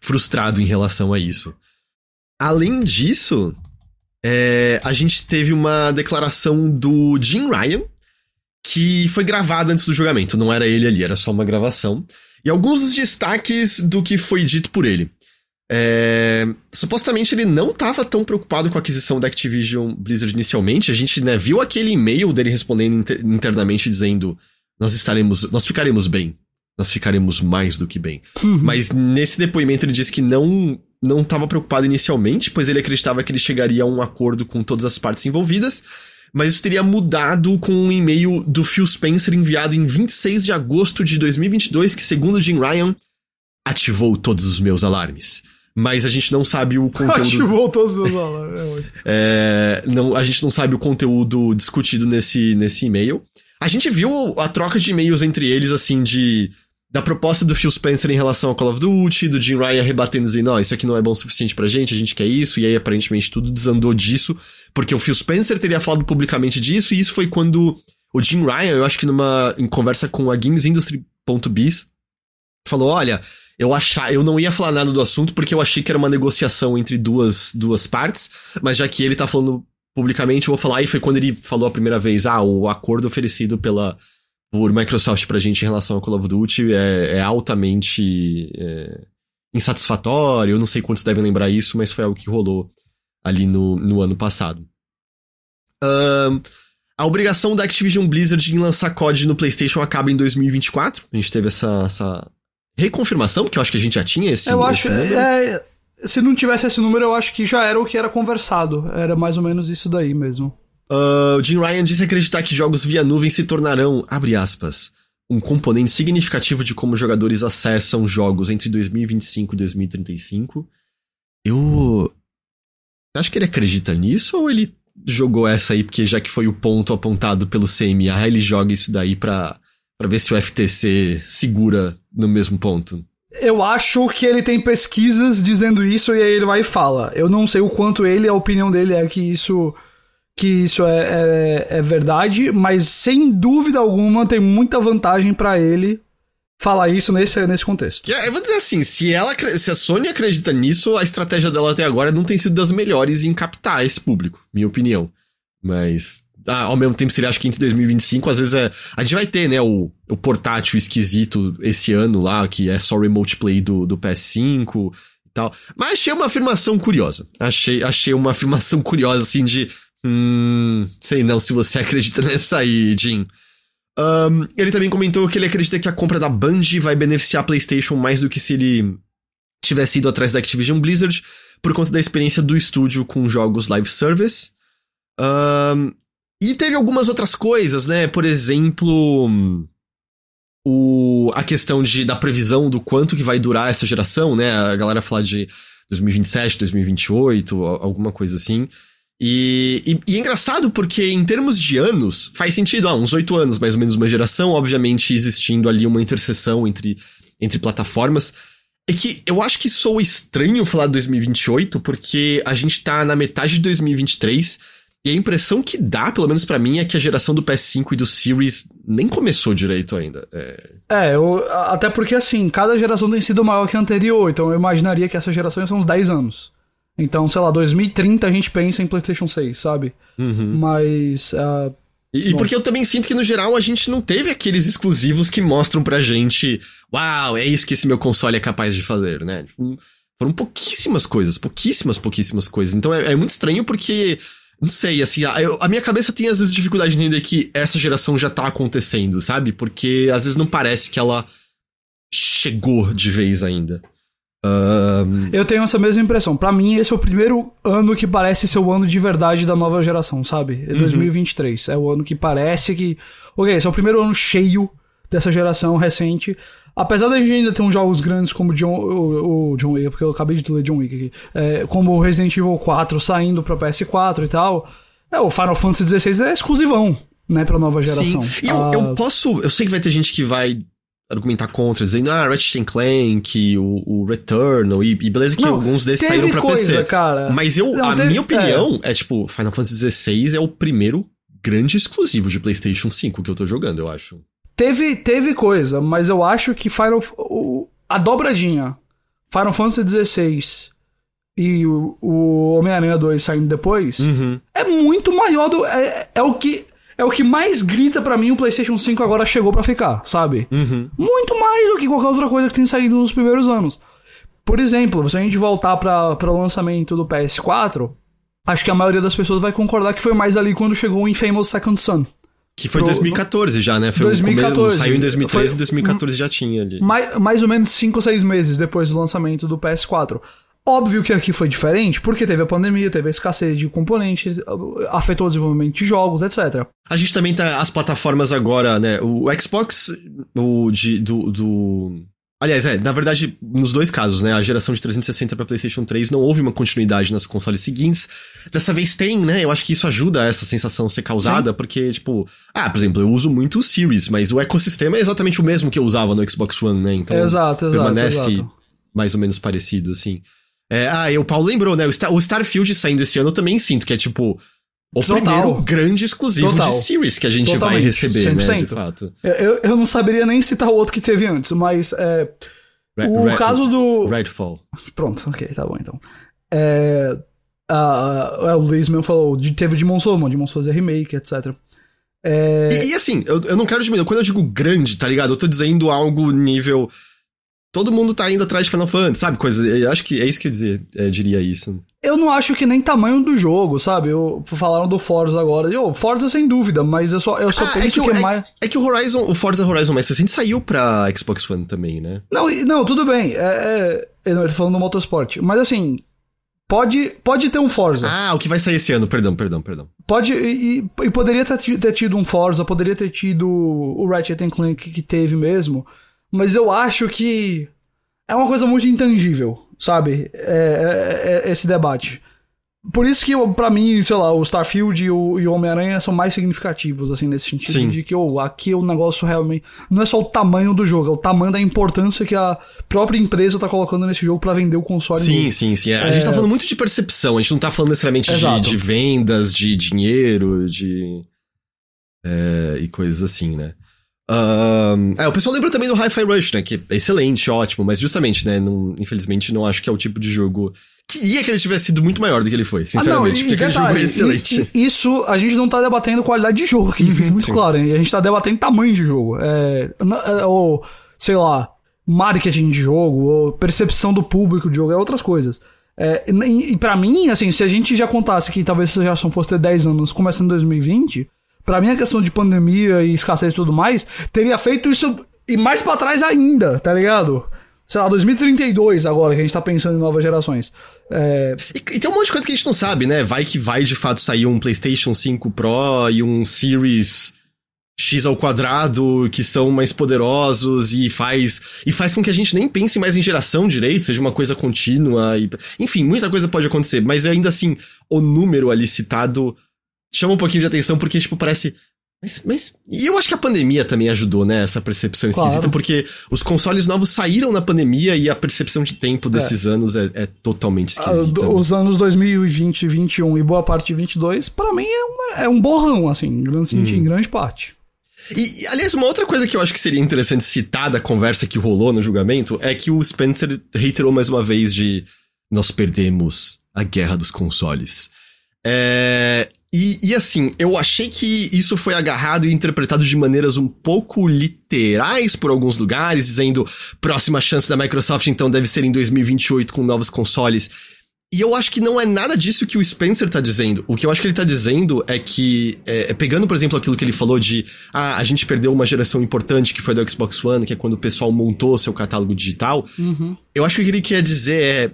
frustrado em relação a isso. Além disso, é, a gente teve uma declaração do Jim Ryan, que foi gravado antes do julgamento, não era ele ali, era só uma gravação. E alguns dos destaques do que foi dito por ele. É... Supostamente ele não estava tão preocupado com a aquisição da Activision Blizzard inicialmente. A gente né, viu aquele e-mail dele respondendo inter internamente dizendo: Nós estaremos. Nós ficaremos bem. Nós ficaremos mais do que bem. Uhum. Mas nesse depoimento ele disse que não não estava preocupado inicialmente, pois ele acreditava que ele chegaria a um acordo com todas as partes envolvidas mas isso teria mudado com um e-mail do Phil Spencer enviado em 26 de agosto de 2022, que, segundo Jim Ryan, ativou todos os meus alarmes. Mas a gente não sabe o conteúdo. (laughs) Ativou todos os meus alarmes. É, (laughs) é, não, a gente não sabe o conteúdo discutido nesse, nesse e-mail. A gente viu a troca de e-mails entre eles, assim, de da proposta do Phil Spencer em relação ao Call of Duty, do Jim Ryan rebatendo dizendo, não, isso aqui não é bom o suficiente pra gente, a gente quer isso, e aí aparentemente tudo desandou disso, porque o Phil Spencer teria falado publicamente disso, e isso foi quando o Jim Ryan, eu acho que numa em conversa com a GamesIndustry.biz, falou, olha, eu achar, eu não ia falar nada do assunto porque eu achei que era uma negociação entre duas, duas partes, mas já que ele tá falando publicamente, eu vou falar, e foi quando ele falou a primeira vez, ah, o acordo oferecido pela por Microsoft pra gente em relação ao Call of Duty é, é altamente é, insatisfatório. Eu não sei quantos devem lembrar isso, mas foi algo que rolou ali no, no ano passado. Um, a obrigação da Activision Blizzard em lançar COD no PlayStation acaba em 2024. A gente teve essa, essa reconfirmação, que eu acho que a gente já tinha esse, eu acho, esse é, se não tivesse esse número, eu acho que já era o que era conversado. Era mais ou menos isso daí mesmo. Uh, Jim Ryan disse acreditar que jogos via nuvem se tornarão, abre aspas, um componente significativo de como jogadores acessam jogos entre 2025 e 2035. Eu. Acho que ele acredita nisso ou ele jogou essa aí porque já que foi o ponto apontado pelo CMA, ele joga isso daí pra, pra ver se o FTC segura no mesmo ponto? Eu acho que ele tem pesquisas dizendo isso e aí ele vai e fala. Eu não sei o quanto ele, a opinião dele é que isso que isso é, é, é verdade, mas sem dúvida alguma tem muita vantagem para ele falar isso nesse, nesse contexto. Eu vou dizer assim, se ela se a Sony acredita nisso, a estratégia dela até agora não tem sido das melhores em captar esse público, minha opinião. Mas ah, ao mesmo tempo seria acho que entre 2025, às vezes é. A gente vai ter, né, o, o portátil esquisito esse ano lá, que é só remote play do, do PS5 e tal. Mas achei uma afirmação curiosa. Achei, achei uma afirmação (laughs) curiosa, assim, de. Hum. Sei não se você (laughs) acredita nessa aí, Jim. Um, ele também comentou que ele acredita que a compra da Band vai beneficiar a PlayStation mais do que se ele tivesse ido atrás da Activision Blizzard, por conta da experiência do estúdio com jogos live service. Um, e teve algumas outras coisas, né? Por exemplo, o, a questão de, da previsão do quanto que vai durar essa geração, né? A galera fala de 2027, 2028, alguma coisa assim. E, e, e, é engraçado porque, em termos de anos, faz sentido, ah, uns oito anos, mais ou menos, uma geração, obviamente existindo ali uma interseção entre, entre plataformas. É que eu acho que sou estranho falar 2028, porque a gente tá na metade de 2023 e a impressão que dá, pelo menos para mim, é que a geração do PS5 e do Series nem começou direito ainda. É, é eu, até porque assim, cada geração tem sido maior que a anterior, então eu imaginaria que essa geração são uns 10 anos. Então, sei lá, 2030 a gente pensa em PlayStation 6, sabe? Uhum. Mas. Uh, e, e porque eu também sinto que, no geral, a gente não teve aqueles exclusivos que mostram pra gente: Uau, é isso que esse meu console é capaz de fazer, né? Tipo, foram pouquíssimas coisas, pouquíssimas, pouquíssimas coisas. Então é, é muito estranho porque não sei, assim, a, eu, a, minha cabeça tem às vezes dificuldade de entender que essa geração já tá acontecendo, sabe? Porque às vezes não parece que ela chegou de vez ainda. Um... Eu tenho essa mesma impressão. Para mim, esse é o primeiro ano que parece ser o ano de verdade da nova geração, sabe? É 2023. Uhum. É o ano que parece que. Ok, esse é o primeiro ano cheio dessa geração recente. Apesar da gente ainda ter uns jogos grandes como John, o, o John Wick, porque eu acabei de ler John Wick aqui, é, como o Resident Evil 4 saindo pra PS4 e tal, é, o Final Fantasy XVI é exclusivão, né, pra nova geração. Sim, e eu, ah, eu posso, eu sei que vai ter gente que vai argumentar contra, dizendo, ah, Ratchet Clank, o, o Returnal, e, e beleza que não, alguns desses saíram pra coisa, PC. Cara. Mas eu, não, a teve, minha opinião é. é, tipo, Final Fantasy XVI é o primeiro grande exclusivo de PlayStation 5 que eu tô jogando, eu acho. Teve, teve coisa, mas eu acho que Final. O, a dobradinha. Final Fantasy XVI e o, o Homem-Aranha 2 saindo depois uhum. é muito maior do. É, é o que. É o que mais grita para mim o PlayStation 5 agora chegou para ficar, sabe? Uhum. Muito mais do que qualquer outra coisa que tem saído nos primeiros anos. Por exemplo, se a gente voltar para o lançamento do PS4, acho que a maioria das pessoas vai concordar que foi mais ali quando chegou o Infamous Second Son. Que foi pro, 2014 já, né? Foi 2014. Começo, saiu em 2013 e 2014 já tinha ali. Mais, mais ou menos 5 ou 6 meses depois do lançamento do PS4. Óbvio que aqui foi diferente, porque teve a pandemia, teve a escassez de componentes, afetou o desenvolvimento de jogos, etc. A gente também tá. As plataformas agora, né? O Xbox, o de, do, do Aliás, é, na verdade, nos dois casos, né? A geração de 360 para PlayStation 3 não houve uma continuidade nas consoles seguintes. Dessa vez tem, né? Eu acho que isso ajuda a essa sensação ser causada, Sim. porque, tipo, ah, por exemplo, eu uso muito o Series, mas o ecossistema é exatamente o mesmo que eu usava no Xbox One, né? Então, exato, exato, permanece exato. mais ou menos parecido, assim. É, ah, e o Paulo lembrou, né? O, Star, o Starfield saindo esse ano eu também sinto que é tipo o Total. primeiro grande exclusivo Total. de Series que a gente Totalmente. vai receber, 100%. né? De fato. Eu, eu não saberia nem citar o outro que teve antes, mas é, o caso do. Redfall. Pronto, ok, tá bom então. É, a, o Luiz mesmo falou, de, teve Demon Souls, Demon Souls é remake, etc. É... E, e, assim, eu, eu não quero diminuir. Quando eu digo grande, tá ligado? Eu tô dizendo algo nível todo mundo tá indo atrás de Final Fantasy, sabe? Coisa, eu acho que é isso que eu dizer, é, diria isso. Eu não acho que nem tamanho do jogo, sabe? Eu, falaram do Forza agora. Eu, Forza sem dúvida, mas eu só, eu só ah, penso é que, que o, é, mais... É que o Horizon, o Forza Horizon mais recente saiu pra Xbox One também, né? Não, não tudo bem. É, é, ele falando do Motorsport. Mas assim, Pode, pode ter um Forza. Ah, o que vai sair esse ano, perdão, perdão, perdão. Pode, e, e poderia ter, ter, tido um Forza, poderia ter tido o Ratchet Clank que teve mesmo, mas eu acho que é uma coisa muito intangível, sabe? É, é, é esse debate. Por isso que, para mim, sei lá, o Starfield e o, o Homem-Aranha são mais significativos, assim, nesse sentido. Sim. De que, oh, aqui o negócio realmente. Não é só o tamanho do jogo, é o tamanho da importância que a própria empresa tá colocando nesse jogo para vender o console. Sim, novo. sim, sim. É, a gente tá falando muito de percepção, a gente não tá falando necessariamente de, de, vendas, de dinheiro, de. É, e coisas assim, né? Uh, é, o pessoal lembra também do Hi-Fi Rush, né? Que é excelente, ótimo, mas justamente, né? Não, infelizmente, não acho que é o tipo de jogo. Queria que ele tivesse sido muito maior do que ele foi, sinceramente, ah, não, porque aquele jogo é excelente. isso, a gente não tá debatendo qualidade de jogo aqui, fica muito Sim. claro, hein? A gente tá debatendo tamanho de jogo. É, é, ou, sei lá, marketing de jogo, ou percepção do público de jogo, é outras coisas. É, e, e para mim, assim, se a gente já contasse que talvez essa geração fosse ter 10 anos, começando em 2020, para mim a questão de pandemia e escassez e tudo mais, teria feito isso e mais para trás ainda, tá ligado? Sei lá, 2032 agora que a gente tá pensando em novas gerações. É... E, e, tem um monte de coisa que a gente não sabe, né? Vai que vai de fato sair um PlayStation 5 Pro e um Series X ao quadrado que são mais poderosos e faz e faz com que a gente nem pense mais em geração direito, seja uma coisa contínua e enfim, muita coisa pode acontecer, mas ainda assim, o número ali citado chama um pouquinho de atenção porque tipo parece mas, mas. E eu acho que a pandemia também ajudou, né? Essa percepção claro. esquisita, porque os consoles novos saíram na pandemia e a percepção de tempo desses é. anos é, é, totalmente esquisita. Ah, os anos 2020, 2021 e boa parte de 22, para mim é, uma, é um borrão, assim, em grande, hum. em grande parte. E, aliás, uma outra coisa que eu acho que seria interessante citar da conversa que rolou no julgamento é que o Spencer reiterou mais uma vez de nós perdemos a guerra dos consoles. É, e, e, assim, eu achei que isso foi agarrado e interpretado de maneiras um pouco literais por alguns lugares, dizendo próxima chance da Microsoft então deve ser em 2028 com novos consoles. E eu acho que não é nada disso que o Spencer tá dizendo. O que eu acho que ele tá dizendo é que, é, é, pegando, por exemplo, aquilo que ele falou de, ah, a gente perdeu uma geração importante que foi do Xbox One, que é quando o pessoal montou seu catálogo digital. Uhum. Eu acho que o que ele quer dizer é,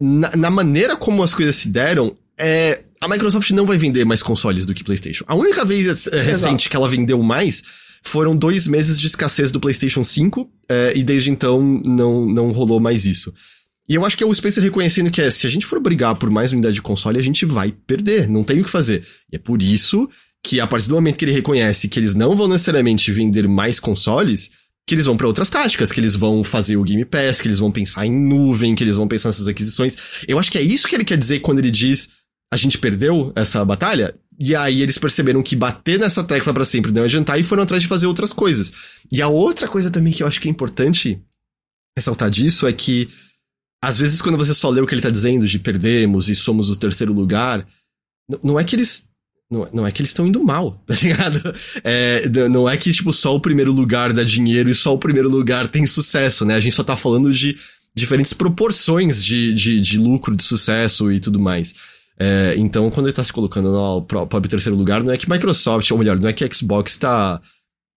na, na maneira como as coisas se deram, é, a Microsoft não vai vender mais consoles do que PlayStation. A única vez é, recente Exato. que ela vendeu mais foram dois meses de escassez do PlayStation 5, é, e desde então não, não rolou mais isso. E eu acho que é o Spencer reconhecendo que é, se a gente for brigar por mais unidade de console, a gente vai perder, não tem o que fazer. E é por isso que a partir do momento que ele reconhece que eles não vão necessariamente vender mais consoles, que eles vão para outras táticas, que eles vão fazer o Game Pass, que eles vão pensar em nuvem, que eles vão pensar nessas aquisições. Eu acho que é isso que ele quer dizer quando ele diz a gente perdeu essa batalha. E aí eles perceberam que bater nessa tecla para sempre não adiantar e foram atrás de fazer outras coisas. E a outra coisa também que eu acho que é importante ressaltar disso é que às vezes quando você só lê o que ele tá dizendo de perdemos e somos o terceiro lugar, não é que eles não, não é que eles estão indo mal, (laughs) tá ligado? É, não é que, tipo, só o primeiro lugar dá dinheiro e só o primeiro lugar tem sucesso, né? A gente só tá falando de diferentes proporções de, de, de lucro, de sucesso e tudo mais. É, então, quando ele tá se colocando no próprio terceiro lugar, não é que Microsoft, ou melhor, não é que Xbox tá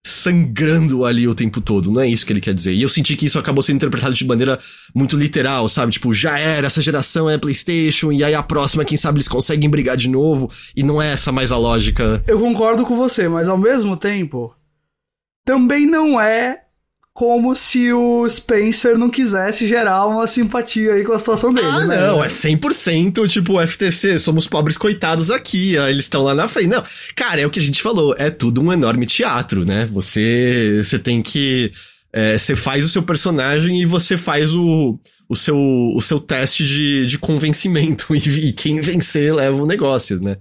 sangrando ali o tempo todo, não é isso que ele quer dizer. E eu senti que isso acabou sendo interpretado de maneira muito literal, sabe? Tipo, já era, essa geração é PlayStation, e aí a próxima, quem sabe eles conseguem brigar de novo, e não é essa mais a lógica. Eu concordo com você, mas ao mesmo tempo, também não é como se o Spencer não quisesse gerar uma simpatia aí com a situação dele. Ah, né? não, é 100% tipo FTC, somos pobres coitados aqui, eles estão lá na frente. Não, cara, é o que a gente falou, é tudo um enorme teatro, né? Você, você tem que. É, você faz o seu personagem e você faz o, o, seu, o seu teste de, de convencimento. (laughs) E, e quem vencer leva o negócio, né?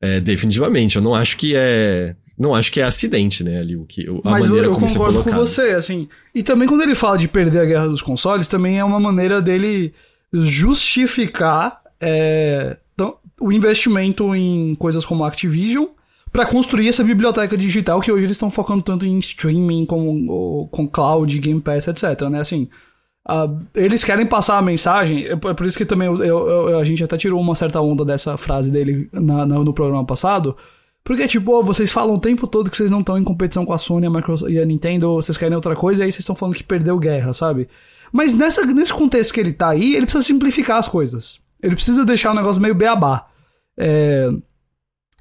É, definitivamente, eu não acho que é não acho que é acidente, né, ali, o que, a Mas maneira eu, eu como concordo com você, assim. E também quando ele fala de perder a guerra dos consoles, também é uma maneira dele justificar é, o investimento em coisas como Activision para construir essa biblioteca digital que hoje eles estão focando tanto em streaming, com, com cloud, Game Pass, etc, né, assim... Uh, eles querem passar a mensagem, é por isso que também eu, eu, eu, a gente até tirou uma certa onda dessa frase dele na, na, no programa passado, porque, tipo, vocês falam o tempo todo que vocês não estão em competição com a Sony a Microsoft, e a Nintendo, vocês querem outra coisa, e aí vocês estão falando que perdeu guerra, sabe? Mas nessa, nesse contexto que ele tá aí, ele precisa simplificar as coisas. Ele precisa deixar o negócio meio beabá. É...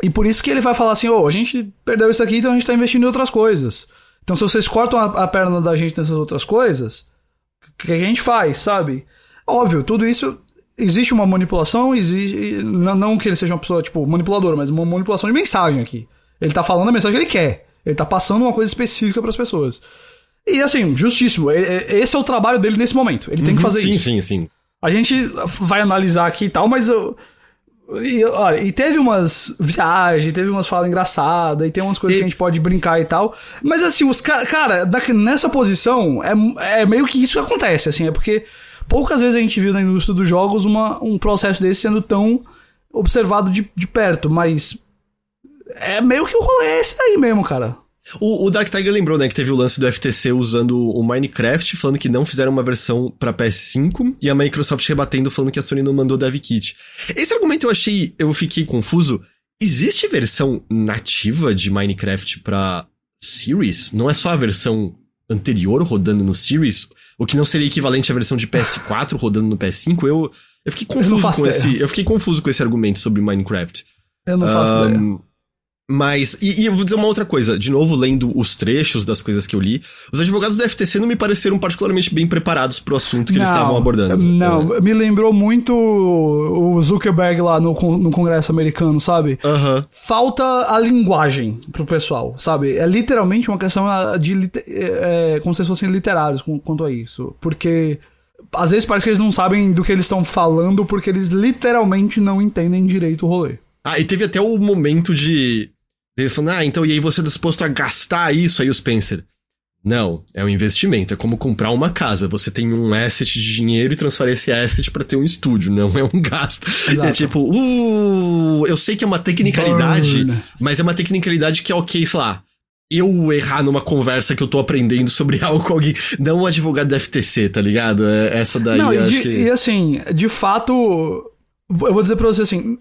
E por isso que ele vai falar assim, ô, oh, a gente perdeu isso aqui, então a gente tá investindo em outras coisas. Então se vocês cortam a, a perna da gente nessas outras coisas, o que a gente faz, sabe? Óbvio, tudo isso existe uma manipulação, existe. Não que ele seja uma pessoa, tipo, manipuladora, mas uma manipulação de mensagem aqui. Ele tá falando a mensagem que ele quer. Ele tá passando uma coisa específica para as pessoas. E assim, justíssimo. Esse é o trabalho dele nesse momento. Ele tem que uhum. fazer sim, isso. Sim, sim, sim. A gente vai analisar aqui e tal, mas eu, E, olha, e teve umas viagens, teve umas falas engraçadas, e tem umas coisas Sim. que a gente pode brincar e tal. Mas assim, os caras, cara, da- nessa posição, é, é meio que isso que acontece, assim, é porque poucas vezes a gente viu na indústria dos jogos uma, um processo desse sendo tão observado de, de perto, mas é meio que o rolê é esse aí mesmo, cara. O, o Dark Tiger lembrou, né, que teve o lance do FTC usando o Minecraft, falando que não fizeram uma versão pra PS5, e a Microsoft rebatendo, falando que a Sony não mandou dev kit. Esse argumento eu achei, eu fiquei confuso. Existe versão nativa de Minecraft pra Series? Não é só a versão anterior rodando no Series? O que não seria equivalente à versão de PS4 rodando no PS5? Eu, eu fiquei confuso faço com ideia. esse, eu fiquei confuso com esse argumento sobre Minecraft. Eu não faço ideia. Mas, e, e eu vou dizer uma outra coisa, de novo, lendo os trechos das coisas que eu li, os advogados do FTC não me pareceram particularmente bem preparados pro assunto que eles Não, estavam abordando. Não, É. me lembrou muito o Zuckerberg lá no, no Congresso americano, sabe? Aham. falta a linguagem pro pessoal, sabe? É literalmente uma questão ah, de é, é, como se eles fossem literários quanto a isso, porque às vezes parece que eles não sabem do que eles estão falando porque eles literalmente não entendem direito o rolê. Ah, e teve até o momento de. Eles falando, ah, então e aí você é disposto a gastar isso? Aí o Spencer. Não, é um investimento, é como comprar uma casa. Você tem um asset de dinheiro e transfere esse asset pra ter um estúdio, não é um (laughs) gasto. Exato. É tipo, uh, eu sei que é uma tecnicalidade, Burn. mas é uma tecnicalidade que é ok, sei lá. Eu errar numa conversa que eu tô aprendendo sobre (laughs) algo com alguém. Não o advogado da FTC, tá ligado? É essa daí não, eu e, acho de- que. e assim, de fato, eu vou dizer pra você assim.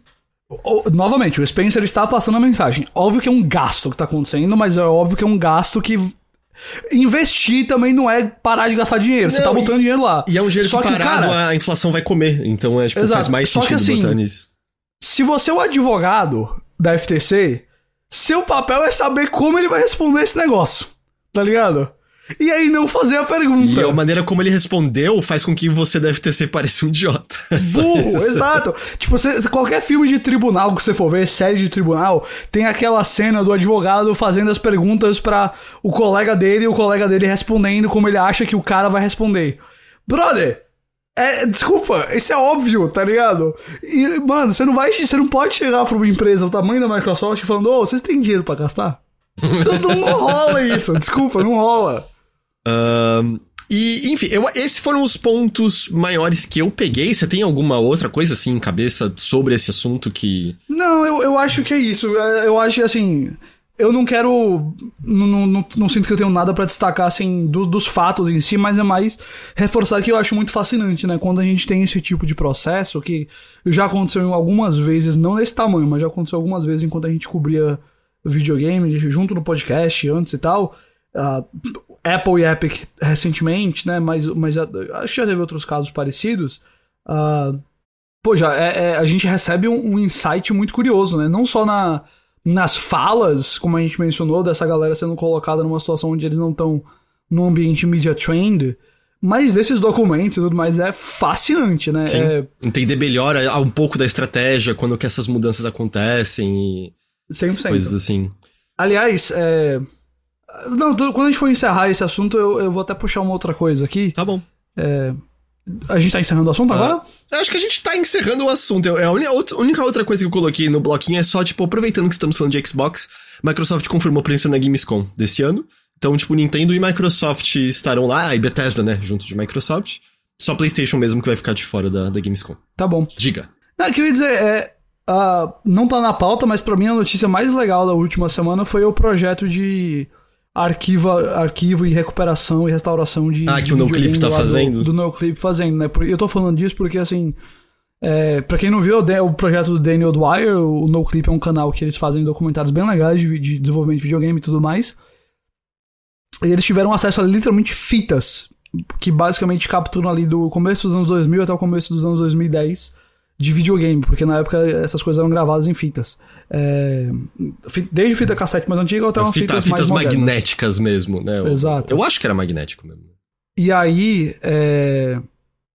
O- Novamente, o Spencer está passando a mensagem. Óbvio que é um gasto que tá acontecendo, mas é óbvio que é um gasto que. Investir também não é parar de gastar dinheiro. você Não, tá e- botando dinheiro lá. E é um dinheiro Só que que, parado cara, a inflação vai comer. Então é, tipo, Exato. faz mais Só que, sentido assim, botar nisso. se você é o advogado da FTC, seu papel é saber como ele vai responder esse negócio. Tá ligado? E aí não fazer a pergunta. E a maneira como ele respondeu faz com que você deve ter ser parecer um idiota. (laughs) Burro, exato. Tipo, você- qualquer filme de tribunal que você for ver, série de tribunal, tem aquela cena do advogado fazendo as perguntas pra o colega dele e o colega dele respondendo como ele acha que o cara vai responder. Brother, é, desculpa, isso é óbvio, tá ligado? E, mano, você não vai, você não pode chegar pra uma empresa do tamanho da Microsoft falando, ô, vocês têm dinheiro pra gastar? (laughs) não, não rola isso, desculpa, não rola. E, enfim, eu- esses foram os pontos maiores que eu peguei. Você tem alguma outra coisa assim em cabeça sobre esse assunto que. Não, eu, eu acho que é isso. É, Eu acho que, assim, eu não quero. Não, não, não, sinto que eu tenho nada pra destacar, assim, do- dos fatos em si, mas é mais reforçar que eu acho muito fascinante, né? Quando a gente tem esse tipo de processo, que já aconteceu algumas vezes, não nesse tamanho, mas já aconteceu algumas vezes enquanto a gente cobria videogame, junto no podcast antes e tal. Ah, Apple e Epic recentemente, né? Mas, mas acho que já teve outros casos parecidos. Ah, pô, já é- é- a gente recebe um, um insight muito curioso, né? Não só na, nas falas, como a gente mencionou, dessa galera sendo colocada numa situação onde eles não estão no ambiente media trend, mas desses documentos e tudo mais é fascinante, né? Sim. É Entender melhor a- um pouco da estratégia, quando que essas mudanças acontecem e 100%. coisas assim. Aliás, é... Não, quando a gente for encerrar esse assunto, eu, eu vou até puxar uma outra coisa aqui. Tá bom. A gente tá encerrando o assunto agora? Eu acho que a gente tá encerrando o assunto. Eu- A única, outra- coisa que eu coloquei no bloquinho é só, tipo, aproveitando que estamos falando de Xbox, Microsoft confirmou presença na Gamescom desse ano. Então, tipo, Nintendo e Microsoft estarão lá, ah, e Bethesda, né, junto de Microsoft. Só PlayStation mesmo que vai ficar de fora da, da Gamescom. Tá bom. Diga. Não, o que eu ia dizer é. ah, não tá na pauta, mas pra mim a notícia mais legal da última semana foi o projeto de arquivo, arquivo e recuperação e restauração de. Ah, que o NoClip tá lá do- fazendo? Do, NoClip fazendo, né? Eu tô falando disso porque, assim. É, pra quem não viu, o projeto do Daniel Dwyer, o NoClip é um canal que eles fazem documentários bem legais de, de desenvolvimento de videogame e tudo mais. E eles tiveram acesso a literalmente fitas que basicamente capturam ali do começo dos anos 2000 até o começo dos anos 2010 de videogame, porque na época essas coisas eram gravadas em fitas. É, desde fita cassete mais antiga até umas Fita- fitas, fitas mais modernas. magnéticas mesmo, né? Exato. Eu acho que era magnético mesmo. E aí, é,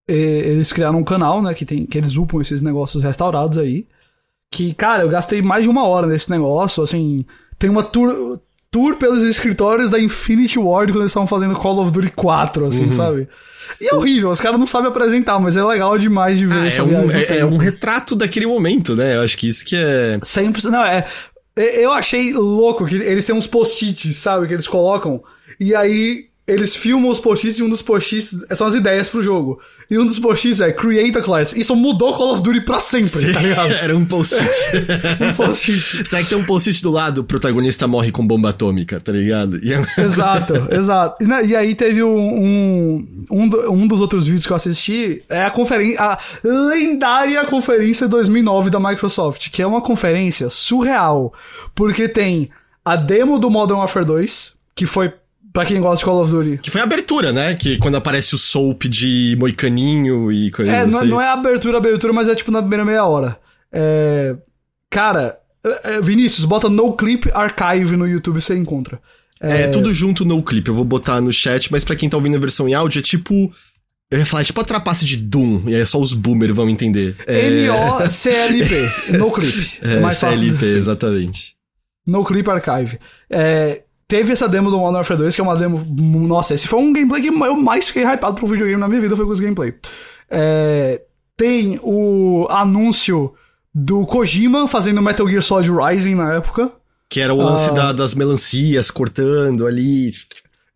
eles criaram um canal, né, que, tem, que eles upam esses negócios restaurados aí. Que, cara, eu gastei mais de uma hora nesse negócio, assim, tem uma tour... tour pelos escritórios da Infinity Ward quando eles estavam fazendo Call of Duty 4, assim, uhum. sabe? E é horrível, os caras não sabem apresentar, mas é legal demais de ver ah, essa é um, é, é, um retrato daquele momento, né? Eu acho que isso que é. Sempre. Não, é. Eu achei louco que eles têm uns post-its, sabe? Que eles colocam. E aí eles filmam os post-its e um dos post-its são as ideias pro jogo. E um dos post-its é Create a Class. Isso mudou Call of Duty pra sempre, Sim, tá ligado? (laughs) Era um post-it. (laughs) um post-it. Será que tem um post-it do lado? O protagonista morre com bomba atômica, tá ligado? É exato, (laughs) exato. E, e, aí teve um, um, um, dos outros vídeos que eu assisti, é a conferência, a lendária conferência 2009 da Microsoft, que é uma conferência surreal, porque tem a demo do Modern Warfare 2, que foi Pra quem gosta de Call of Duty. Que foi a abertura, né? Que quando aparece o soap de moicaninho e coisa é, assim. É, não é abertura, abertura, mas é tipo na primeira meia hora. É... Cara, é, é, Vinícius, bota No Clip Archive no YouTube você encontra. É... é, tudo junto no clip. Eu vou botar no chat, mas para quem tá ouvindo a versão em áudio, é tipo. Eu ia falar, é tipo a trapace de Doom, e aí só os boomers vão entender. É... N-O-C-L-P. (laughs) no Clip. É, mais CLP, exatamente. No Clip Archive. É, Teve essa demo do Modern Warfare 2, que é uma demo. Nossa, esse foi um gameplay que eu mais fiquei hypado pro videogame na minha vida, foi com esse gameplay. É, tem o anúncio do Kojima fazendo Metal Gear Solid Rising na época. Que era o lance uh, da, das melancias cortando ali.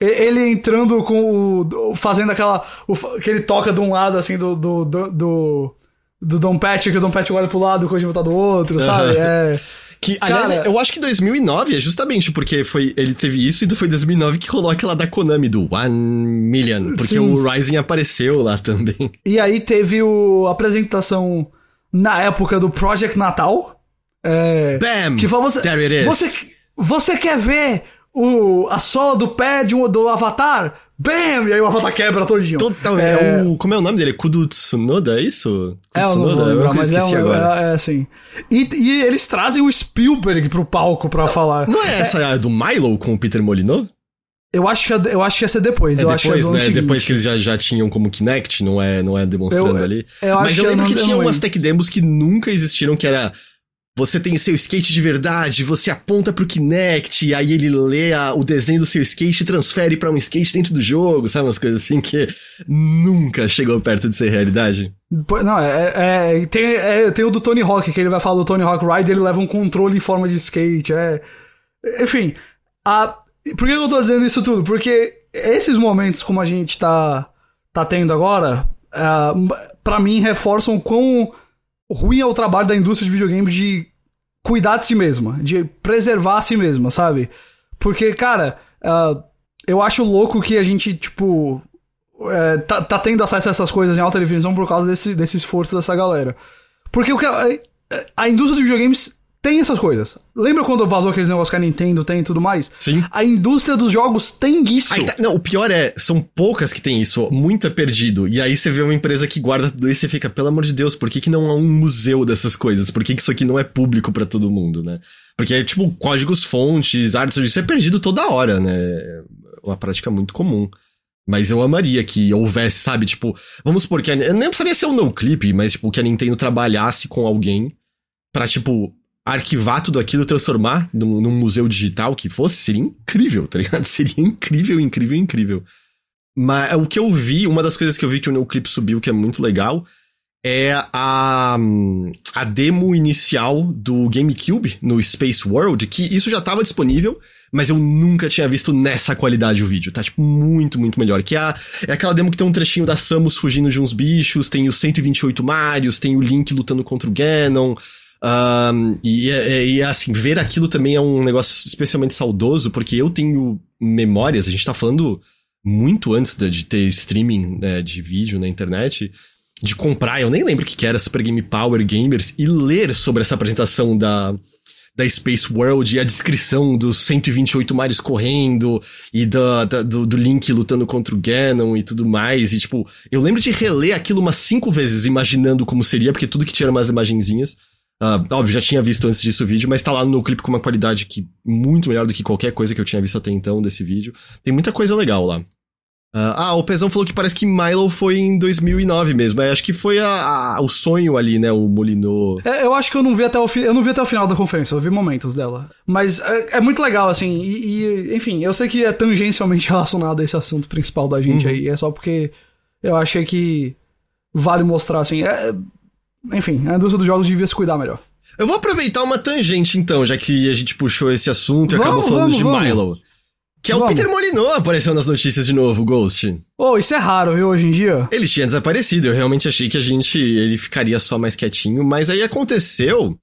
Ele entrando com o. fazendo aquela. O, que ele toca de um lado, assim, do. do, do, do, do Dom Patch, que o Dom Patch olha pro lado e o Kojima tá do outro, sabe? É. Que, aliás, Cara, eu acho que 2009 é justamente porque foi, ele teve isso e foi 2009 que rolou aquela da Konami, do One Million. Porque sim. o Rising apareceu lá também. E aí teve o, a apresentação na época do Project Natal. É, Bam! Que foi você, There it is. Você, você quer ver o, a sola do pé de um, do Avatar? Bam! E aí o Avatar quebra todinho. Total, é, é o, como é o nome dele? Kudo Tsunoda, é isso? É, Tsunoda? eu, não mas esqueci é, agora. É, é assim. E, e, eles trazem o Spielberg pro palco pra falar. Não é essa é, do Milo com o Peter Molyneux? Eu acho que, é eu acho que ia ser depois. É eu depois, acho que é né? Depois que eles já, já tinham como Kinect, não é, não é demonstrando eu, ali. Eu Mas eu lembro que, que tinha umas tech demos que nunca existiram, que era você tem seu skate de verdade, você aponta pro Kinect, aí ele lê a, o desenho do seu skate e transfere para um skate dentro do jogo, sabe? Umas coisas assim que nunca chegou perto de ser realidade. Não, é, é, tem, é, tem o do Tony Hawk, que ele vai falar do Tony Hawk Ride, ele leva um controle em forma de skate, é... Enfim, a, por que eu tô dizendo isso tudo? Porque esses momentos como a gente tá, tá tendo agora, uh, para mim reforçam quão ruim é o trabalho da indústria de videogame de cuidar de si mesma, de preservar a si mesma, sabe? Porque, cara, uh, eu acho louco que a gente, tipo, é, tá, tá, tendo acesso a essas coisas em alta definição por causa desse, desse esforço dessa galera. Porque o que a, a indústria de videogames tem essas coisas. Lembra quando vazou aqueles negócios que a Nintendo tem e tudo mais? Sim. A indústria dos jogos tem isso. Tá, não, o pior é, são poucas que tem isso, muito é perdido. E aí você vê uma empresa que guarda tudo isso e fica, pelo amor de Deus, por que, que não há um museu dessas coisas? Por que, que isso aqui não é público para todo mundo, né? Porque é tipo, códigos fontes, artes, isso é perdido toda hora, né? É uma prática muito comum. Mas eu amaria que houvesse, sabe, tipo, vamos supor que a, nem precisaria ser um no clip, mas tipo que a Nintendo trabalhasse com alguém para tipo arquivar tudo aquilo, transformar num, num, museu digital que fosse, seria incrível, tá ligado? (laughs) Seria incrível, incrível, incrível. Mas o que eu vi, uma das coisas que eu vi que o NoClip subiu, que é muito legal, é a, a demo inicial do GameCube no Space World, que isso já estava disponível, mas eu nunca tinha visto nessa qualidade o vídeo. Tá, tipo, muito, muito melhor. Que é, a, é aquela demo que tem um trechinho da Samus fugindo de uns bichos, tem os 128 Marios, tem o Link lutando contra o Ganon, um, e, e, assim, ver aquilo também é um negócio especialmente saudoso, porque eu tenho memórias, a gente tá falando muito antes de, de ter streaming né, de vídeo na internet, de comprar, eu nem lembro o que era Super Game Power Gamers, e ler sobre essa apresentação da, da Space World e a descrição dos 128 mares correndo e da, da, do, do, Link lutando contra o Ganon e tudo mais. E, tipo, eu lembro de reler aquilo umas cinco vezes imaginando como seria, porque tudo que tinha umas imagenzinhas. Uh, óbvio, já tinha visto antes disso o vídeo, mas tá lá no clipe com uma qualidade que muito melhor do que qualquer coisa que eu tinha visto até então desse vídeo. Tem muita coisa legal lá. Uh, ah, o Pezão falou que parece que Milo foi em 2009 mesmo. É, acho que foi a, a, o sonho ali, né? O Molinô. É, eu acho que eu não vi até o fi... eu não vi até o final da conferência, eu vi momentos dela. Mas é, é muito legal, assim. E, e, enfim, eu sei que é tangencialmente (laughs) relacionado a esse assunto principal da gente uhum. aí. É só porque eu achei que vale mostrar, assim. É... Enfim, a indústria dos jogos devia se cuidar melhor. Eu vou aproveitar uma tangente, então, já que a gente puxou esse assunto e vamos, acabou falando vamos, de vamos. Milo. Que é o Peter Molyneux apareceu nas notícias de novo, Ghost. Oh, isso é raro, viu, hoje em dia? Ele tinha desaparecido, eu realmente achei que a gente, ele ficaria só mais quietinho, mas aí aconteceu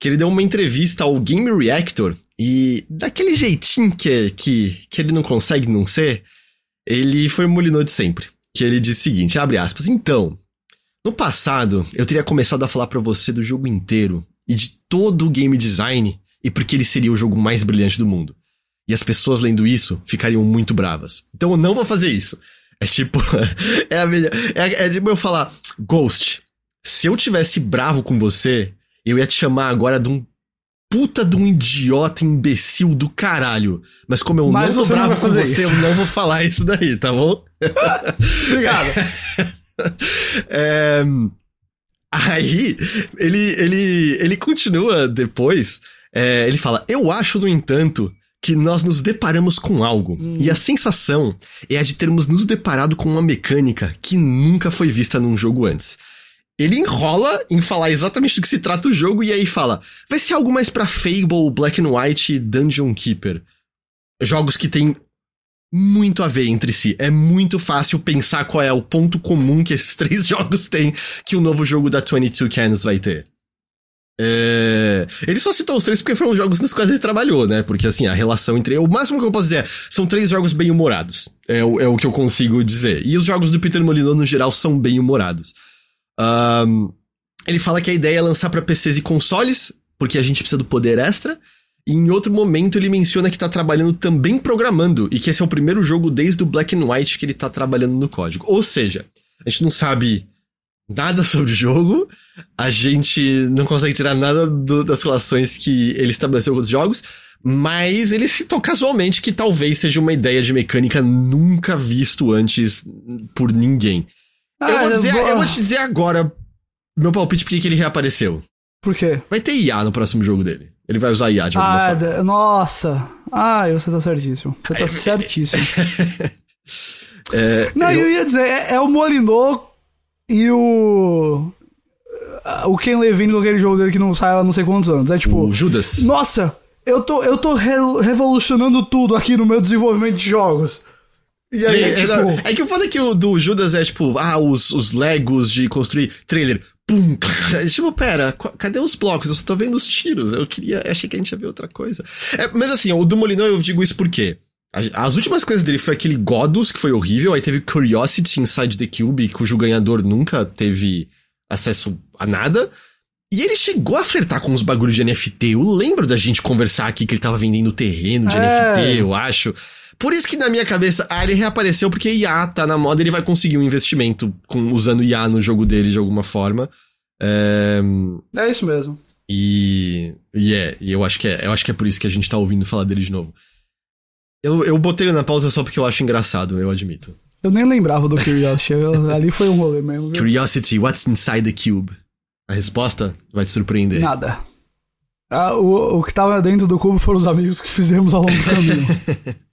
que ele deu uma entrevista ao Game Reactor e daquele jeitinho que, que, que ele não consegue não ser, ele foi o Molyneux de sempre. Que ele disse o seguinte, abre aspas, então, no passado eu teria começado a falar para você do jogo inteiro e de todo o game design e porque ele seria o jogo mais brilhante do mundo. E as pessoas lendo isso ficariam muito bravas. Então eu não vou fazer isso. É tipo. (laughs) é a minha. É, é tipo eu falar, Ghost, se eu tivesse bravo com você, eu ia te chamar agora de um puta de um idiota imbecil do caralho. Mas como eu Mas não tô bravo com você, isso. eu não vou falar isso daí, tá bom? (laughs) Obrigado. (laughs) (laughs) é, aí, ele, ele, ele continua depois. É, ele fala: Eu acho, no entanto, que nós nos deparamos com algo. Hum. E a sensação é a de termos nos deparado com uma mecânica que nunca foi vista num jogo antes. Ele enrola em falar exatamente do que se trata o jogo e aí fala: vai ser algo mais pra Fable, Black and White e Dungeon Keeper. Jogos que têm muito a ver entre si. É muito fácil pensar qual é o ponto comum que esses (laughs) três jogos têm que o novo jogo da 22 Cans vai ter. É... Ele só citou os três porque foram jogos nos quais ele trabalhou, né? Porque assim, a relação entre. O máximo que eu posso dizer é: são três jogos bem humorados. É, o, é o que eu consigo dizer. E os jogos do Peter Molyneux, no geral, são bem humorados. Um... Ele fala que a ideia é lançar para PCs e consoles, porque a gente precisa do poder extra. E em outro momento ele menciona que tá trabalhando também programando, e que esse é o primeiro jogo desde o Black and White que ele tá trabalhando no código. Ou seja, a gente não sabe nada (laughs) sobre o jogo, a gente não consegue tirar nada do, das relações que ele estabeleceu com os jogos, mas ele citou casualmente que talvez seja uma ideia de mecânica nunca visto antes por ninguém. Ah, eu, vou dizer, vou... eu vou te dizer agora meu palpite porque que ele reapareceu. Por quê? Vai ter IA no próximo jogo dele. Ele vai usar IA de alguma ah, forma. Nossa! Ah, você tá certíssimo. Você tá é, certíssimo. (laughs) é, não, eu... eu... ia dizer, é, é o Molinô e o. O Ken Levine com aquele jogo dele que não sai há não sei quantos anos. É tipo. O Judas. Nossa! Eu tô, eu tô re revolucionando tudo aqui no meu desenvolvimento de jogos. E aí, é, tipo... é que o foda é que o do Judas é tipo, ah, os, os Legos de construir trailer. Pum! tipo, pera, cadê os blocos? Eu só tô vendo os tiros. Eu queria. Achei que a gente ia ver outra coisa. É, mas assim, o do Molinão eu digo isso porque. As últimas coisas dele foi aquele Godus, que foi horrível, aí teve Curiosity Inside the Cube, cujo ganhador nunca teve acesso a nada. E ele chegou a flertar com os bagulhos de NFT. Eu lembro da gente conversar aqui que ele tava vendendo terreno de é. NFT, eu acho. Por isso que na minha cabeça, ah, ele reapareceu porque IA tá na moda, ele vai conseguir um investimento com, usando IA no jogo dele de alguma forma. É, é isso mesmo. E, e é, e eu acho que é, eu acho que é por isso que a gente tá ouvindo falar dele de novo. Eu, eu botei ele na pauta só porque eu acho engraçado, eu admito. Eu nem lembrava do Curiosity. ali foi um rolê mesmo. Viu? Curiosity, what's inside the cube? A resposta vai te surpreender. Nada. Ah, o, o que tava dentro do cubo foram os amigos que fizemos ao longo do caminho. (laughs)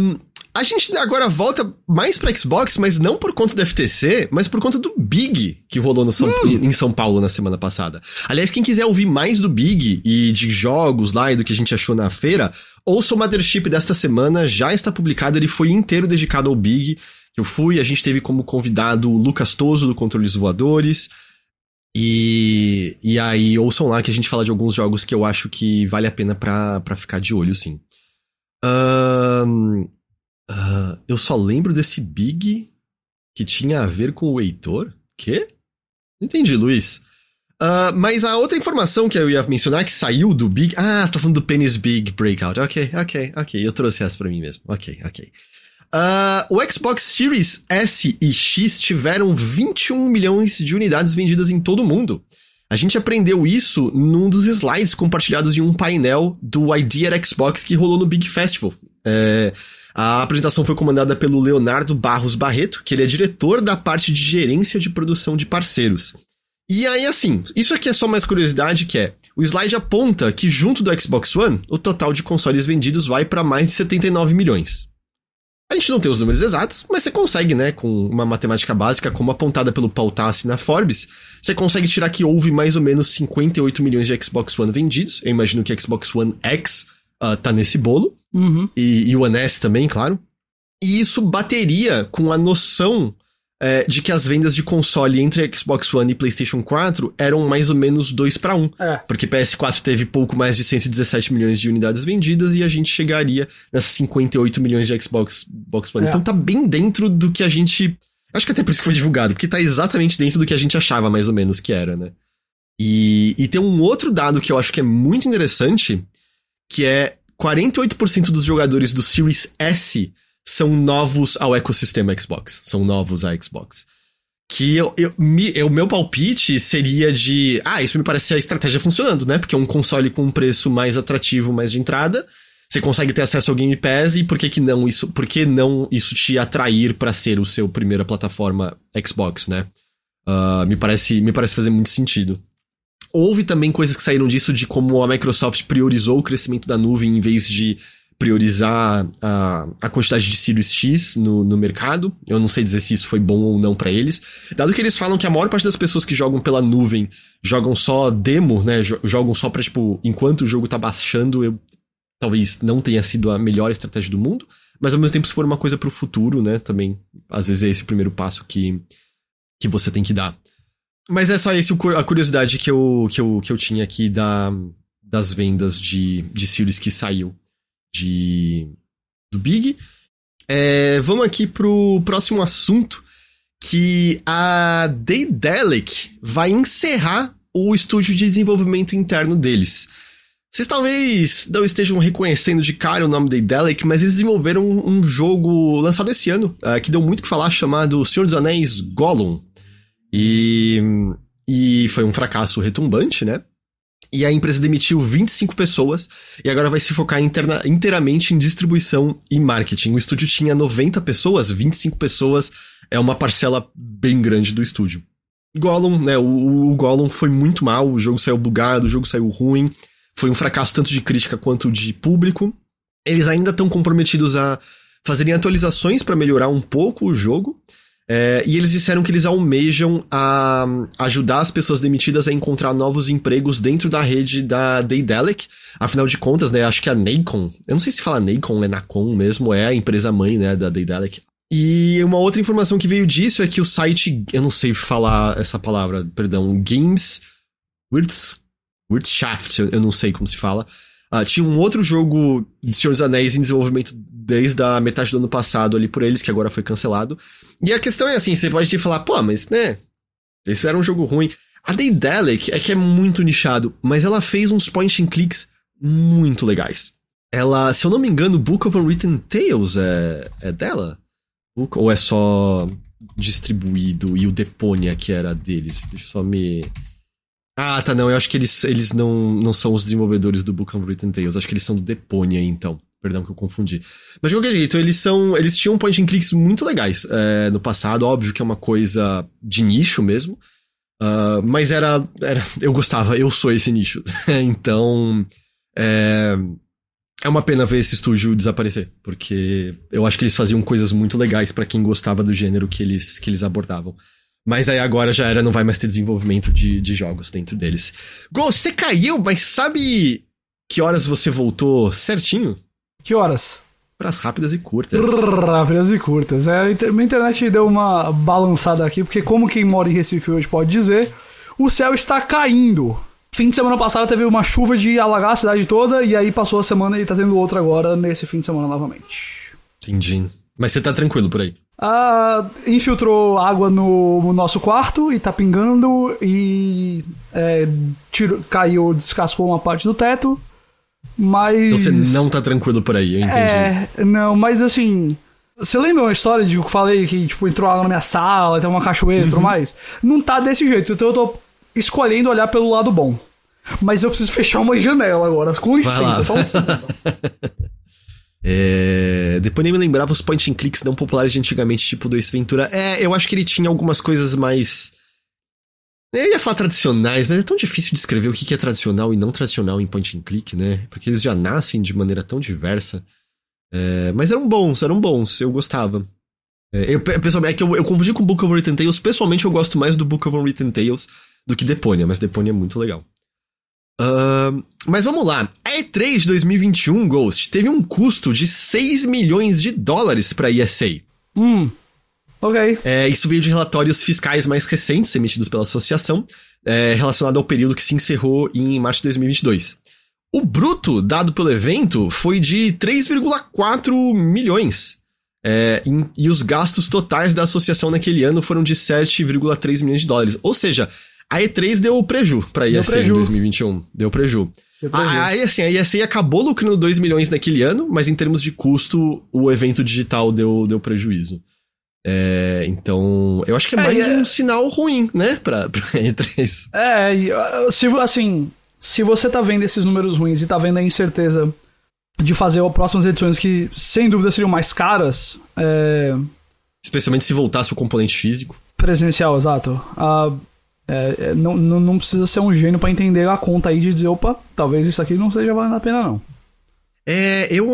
um, a gente agora volta mais pra Xbox, mas não por conta do FTC, mas por conta do Big que rolou no São, hum. em São Paulo na semana passada. Aliás, quem quiser ouvir mais do Big e de jogos lá e do que a gente achou na feira, ouça o Mothership desta semana, já está publicado, ele foi inteiro dedicado ao Big, eu fui, a gente teve como convidado o Lucas Toso do Controles Voadores. E, e aí, ouçam lá que a gente fala de alguns jogos que eu acho que vale a pena pra, pra ficar de olho, sim. Eu só lembro desse Big que tinha a ver com o Heitor? Quê? Não entendi, Luiz. Uh, mas a outra informação que eu ia mencionar que saiu do Big. Ah, você tá falando do Penny's Big Breakout. Ok, ok, ok. Eu trouxe essa pra mim mesmo. Ok, ok. Uh, o Xbox Series S e X tiveram 21 milhões de unidades vendidas em todo o mundo. A gente aprendeu isso num dos slides compartilhados em um painel do Idea Xbox que rolou no Big Festival. É, A apresentação foi comandada pelo Leonardo Barros Barreto, que ele é diretor da parte de gerência de produção de parceiros. E aí, assim, isso aqui é só mais curiosidade, que é, o slide aponta que junto do Xbox One, o total de consoles vendidos vai para mais de 79 milhões. A gente não tem os números exatos, mas você consegue, né, com uma matemática básica, como apontada pelo Paul Tassi na Forbes, você consegue tirar que houve mais ou menos 58 milhões de Xbox One vendidos. Eu imagino que Xbox One X uh, tá nesse bolo. Uhum. E, e o One S também, claro. E isso bateria com a noção é, de que as vendas de console entre Xbox One e PlayStation 4 eram mais ou menos 2 para 1. É. Porque PS4 teve pouco mais de 117 milhões de unidades vendidas e a gente chegaria nessas 58 milhões de Xbox, Xbox One. É. Então tá bem dentro do que a gente. Acho que até por isso que foi divulgado, porque tá exatamente dentro do que a gente achava mais ou menos que era, né? E, e tem um outro dado que eu acho que é muito interessante, que é 48% dos jogadores do Series S são novos ao ecossistema Xbox. São novos à Xbox. Que eu, eu, me, eu, meu palpite seria de. Ah, isso me parece a estratégia funcionando, né? Porque é um console com um preço mais atrativo, mais de entrada. Você consegue ter acesso ao Game Pass e por que, que não isso, por que não isso te atrair para ser o seu primeira plataforma Xbox, né? Uh, me parece me parece fazer muito sentido. Houve também coisas que saíram disso de como a Microsoft priorizou o crescimento da nuvem em vez de priorizar a, a quantidade de Sirius X no, no mercado. Eu não sei dizer se isso foi bom ou não para eles. Dado que eles falam que a maior parte das pessoas que jogam pela nuvem jogam só demo, né? Jogam só pra, tipo, enquanto o jogo tá baixando, eu talvez não tenha sido a melhor estratégia do mundo. Mas ao mesmo tempo, se for uma coisa pro futuro, né? Também, às vezes é esse o primeiro passo que, que você tem que dar. Mas é só esse a curiosidade que eu, que eu, que eu tinha aqui da, das vendas de, de Sirius que saiu de do Big. É, vamos aqui pro próximo assunto, que a Daedalic vai encerrar o estúdio de desenvolvimento interno deles. Vocês talvez não estejam reconhecendo de cara o nome Daedalic, mas eles desenvolveram um jogo lançado esse ano, uh, que deu muito o que falar, chamado Senhor dos Anéis Gollum. E, e foi um fracasso retumbante, né? E a empresa demitiu 25 pessoas e agora vai se focar interna, inteiramente em distribuição e marketing. O estúdio tinha 90 pessoas, 25 pessoas é uma parcela bem grande do estúdio. Gollum, né? O, o Gollum foi muito mal, o jogo saiu bugado, o jogo saiu ruim. Foi um fracasso tanto de crítica quanto de público. Eles ainda estão comprometidos a fazerem atualizações para melhorar um pouco o jogo. É, e eles disseram que eles almejam a ajudar as pessoas demitidas a encontrar novos empregos dentro da rede da Daedalic. Afinal de contas, né, acho que a Nacon, eu não sei se fala Nacon é Nacon mesmo, é a empresa mãe, né, da Daedalic. E uma outra informação que veio disso é que o site, eu não sei falar essa palavra, perdão, Games Wirtschaft, eu não sei como se fala, Uh, tinha um outro jogo de Senhor dos Anéis em desenvolvimento desde a metade do ano passado ali por eles, que agora foi cancelado. E a questão é assim, você pode te falar, pô, mas né, isso era um jogo ruim. A Daedalic é que é muito nichado, mas ela fez uns point and clicks muito legais. Ela, se eu não me engano, Book of Unwritten Tales é, é dela? Ou é só distribuído e o Deponia que era deles? Deixa eu só me... Ah, tá, não. Eu acho que eles, eles não, não são os desenvolvedores do Book of Written Tales. Acho que eles são do Deponia, então. Perdão que eu confundi. Mas de qualquer jeito, eles são. Eles tinham point and clicks muito legais é, no passado. Óbvio que é uma coisa de nicho mesmo. Uh, mas era, era. Eu gostava, eu sou esse nicho. (laughs) então. É, é uma pena ver esse estúdio desaparecer. Porque eu acho que eles faziam coisas muito legais para quem gostava do gênero que eles, que eles abordavam. Mas aí agora já era, não vai mais ter desenvolvimento de, de jogos dentro deles. Go, você caiu, mas sabe que horas você voltou certinho? Que horas? Pras rápidas e curtas. Rápidas e curtas. É, minha internet deu uma balançada aqui, porque como quem mora em Recife hoje pode dizer, o céu está caindo. Fim de semana passado teve uma chuva de alagar a cidade toda, e aí passou a semana e tá tendo outra agora nesse fim de semana novamente. Entendi. Mas você tá tranquilo por aí? Ah, infiltrou água no, no, nosso quarto e tá pingando e é, tiro, caiu, descascou uma parte do teto, mas... Então você não tá tranquilo por aí, eu entendi. É, não, mas assim... Você lembra uma história de que eu falei que, tipo, entrou água na minha sala, tem uma cachoeira e tudo Uhum. mais? Não tá desse jeito, então eu tô escolhendo olhar pelo lado bom. Mas eu preciso (laughs) fechar uma janela agora, com licença, só um segundo. (laughs) É... Depois nem me lembrava os point and clicks não populares de antigamente, tipo do Ace Ventura. É, eu acho que ele tinha algumas coisas mais. Eu ia falar tradicionais, mas é tão difícil de escrever o que é tradicional e não tradicional em point and click, né? Porque eles já nascem de maneira tão diversa. É... Mas eram bons, eram bons, eu gostava. É, eu, pessoalmente, é que eu, eu confundi com Book of Written Tales. Pessoalmente, eu gosto mais do Book of Written Tales do que Deponia, mas Deponia é muito legal. Uh, mas vamos lá. A E3 de 2021, Ghost, teve um custo de 6 milhões de dólares para ESA. Hum. Ok. É, isso veio de relatórios fiscais mais recentes emitidos pela associação, é, relacionado ao período que se encerrou em março de 2022. O bruto dado pelo evento foi de 3,4 milhões. É, e os gastos totais da associação naquele ano foram de 7,3 milhões de dólares. Ou seja, a E3 deu preju pra ESA em 2021. Deu preju. Deu preju. Aí, assim, a acabou lucrando 2 milhões naquele ano, mas em termos de custo, o evento digital deu, deu prejuízo. É, então, eu acho que é, é mais é... um sinal ruim, né, pra, (laughs) pra E3. É, se, assim, se você tá vendo esses números ruins e tá vendo a incerteza de fazer as próximas edições que, sem dúvida, seriam mais caras. É... Especialmente se voltasse o componente físico. Presencial, exato. Uh, é, é, não, não, não, precisa ser um gênio para entender a conta aí de dizer, opa, talvez isso aqui não seja valendo a pena, não. É, eu.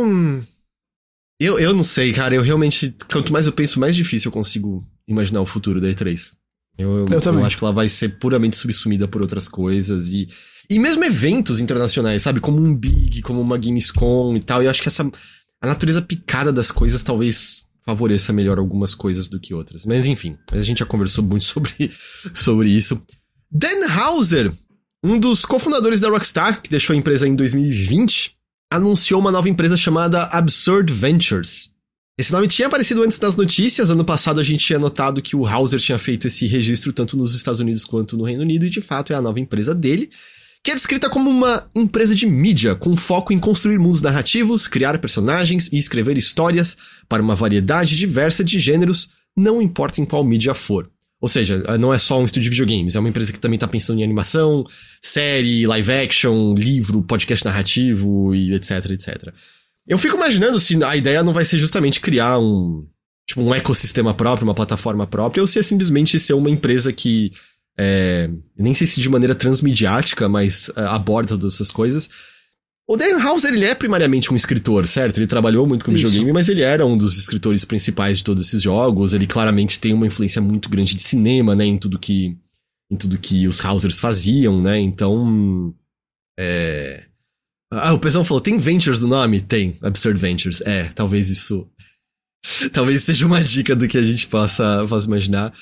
Eu, eu não sei, cara. Eu realmente. Quanto mais eu penso, mais difícil eu consigo imaginar o futuro da E3. Eu, eu, eu, eu acho que ela vai ser puramente subsumida por outras coisas e. E mesmo eventos internacionais, sabe? Como um Big, como uma Gamescom e tal. Eu acho que essa. A natureza picada das coisas talvez favoreça melhor algumas coisas do que outras. Mas enfim, a gente já conversou muito (laughs) sobre, sobre isso. Dan Hauser, um dos cofundadores da Rockstar, que deixou a empresa em 2020, anunciou uma nova empresa chamada Absurd Ventures. Esse nome tinha aparecido antes das notícias. Ano passado a gente tinha notado que o Hauser tinha feito esse registro tanto nos Estados Unidos quanto no Reino Unido, e de fato é a nova empresa dele que é descrita como uma empresa de mídia com foco em construir mundos narrativos, criar personagens e escrever histórias para uma variedade diversa de gêneros, não importa em qual mídia for. Ou seja, não é só um estúdio de videogames, é uma empresa que também está pensando em animação, série, live action, livro, podcast narrativo e etc, etc. Eu fico imaginando se a ideia não vai ser justamente criar um, tipo, um ecossistema próprio, uma plataforma própria, ou se é simplesmente ser uma empresa que é, nem sei se de maneira transmediática, mas é, aborda todas essas coisas. O Dan Hauser, ele é primariamente um escritor, certo? Ele trabalhou muito com Isso. videogame, mas ele era um dos escritores principais de todos esses jogos. Ele claramente tem uma influência muito grande de cinema, né? Em tudo que, em tudo que os Hausers faziam, né? Então, é... Ah, o pessoal falou, tem Ventures no nome? Tem, Absurd Ventures. É, talvez isso... (laughs) talvez seja uma dica do que a gente possa, possa imaginar.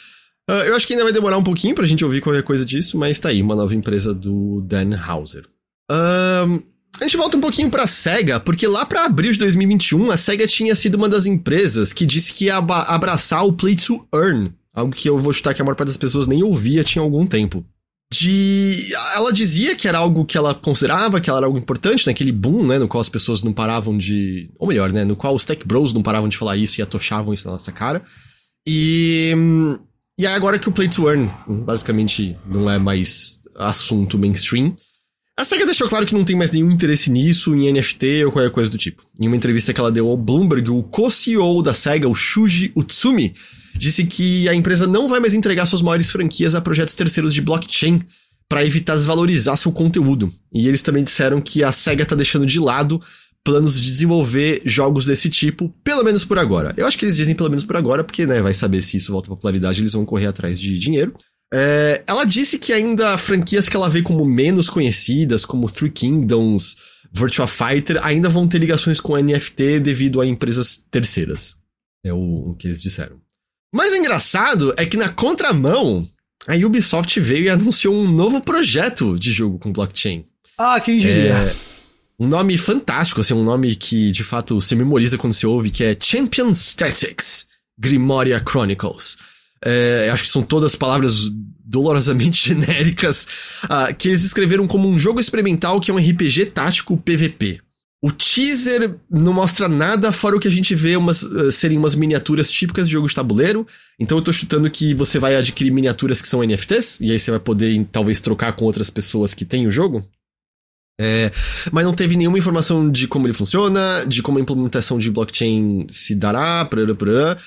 Uh, eu acho que ainda vai demorar um pouquinho pra gente ouvir qualquer coisa disso, mas tá aí, uma nova empresa do Dan Hauser. Uh, a gente volta um pouquinho pra SEGA, porque lá para abril de 2021, a SEGA tinha sido uma das empresas que disse que ia abraçar o Play to Earn, algo que eu vou chutar que a maior parte das pessoas nem ouvia tinha algum tempo. De. Ela dizia que era algo que ela considerava que era algo importante naquele boom, né? No qual as pessoas não paravam de. Ou melhor, né? No qual os tech bros não paravam de falar isso e atochavam isso na nossa cara. E. E agora que o Play to Earn basicamente não é mais assunto mainstream, a SEGA deixou claro que não tem mais nenhum interesse nisso, em NFT ou qualquer coisa do tipo. Em uma entrevista que ela deu ao Bloomberg, o co-CEO da SEGA, o Shuji Utsumi, disse que a empresa não vai mais entregar suas maiores franquias a projetos terceiros de blockchain para evitar desvalorizar seu conteúdo. E eles também disseram que a SEGA tá deixando de lado planos de desenvolver jogos desse tipo, pelo menos por agora. Eu acho que eles dizem pelo menos por agora, porque, né, vai saber se isso volta à popularidade, eles vão correr atrás de dinheiro. É, ela disse que ainda franquias que ela vê como menos conhecidas, como Three Kingdoms, Virtua Fighter, ainda vão ter ligações com NFT devido a empresas terceiras. É o, o que eles disseram. Mas o engraçado é que na contramão, a Ubisoft veio e anunciou um novo projeto de jogo com blockchain. Ah, quem diria? É, um nome fantástico, assim, um nome que de fato se memoriza quando se ouve, que é Champion Statics Grimoria Chronicles. É, acho que são todas palavras dolorosamente (laughs) genéricas, uh, que eles escreveram como um jogo experimental que é um RPG tático PVP. O teaser não mostra nada fora o que a gente vê umas, uh, serem umas miniaturas típicas de jogo de tabuleiro. Então eu tô chutando que você vai adquirir miniaturas que são NFTs, e aí você vai poder talvez trocar com outras pessoas que têm o jogo. É, mas não teve nenhuma informação de como ele funciona, de como a implementação de blockchain se dará, prará, prará.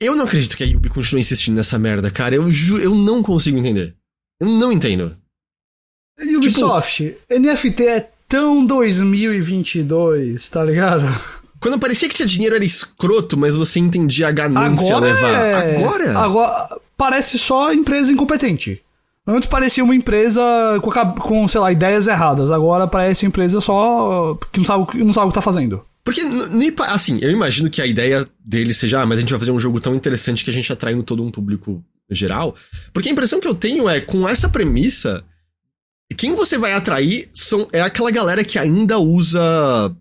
Eu não acredito que a Yubi continue insistindo nessa merda, cara. Eu juro, eu não consigo entender. Eu não entendo. Ubisoft, tipo, NFT é tão 2022, tá ligado? Quando parecia que tinha dinheiro era escroto, mas você entendia a ganância agora levar. É... Agora? Agora parece só empresa incompetente. Antes parecia uma empresa com, com, sei lá, ideias erradas. Agora parece empresa só que não sabe, não sabe o que tá fazendo. Porque, assim, eu imagino que a ideia dele seja, ah, mas a gente vai fazer um jogo tão interessante que a gente atrai todo um público geral. Porque a impressão que eu tenho é, com essa premissa, quem você vai atrair são, é aquela galera que ainda usa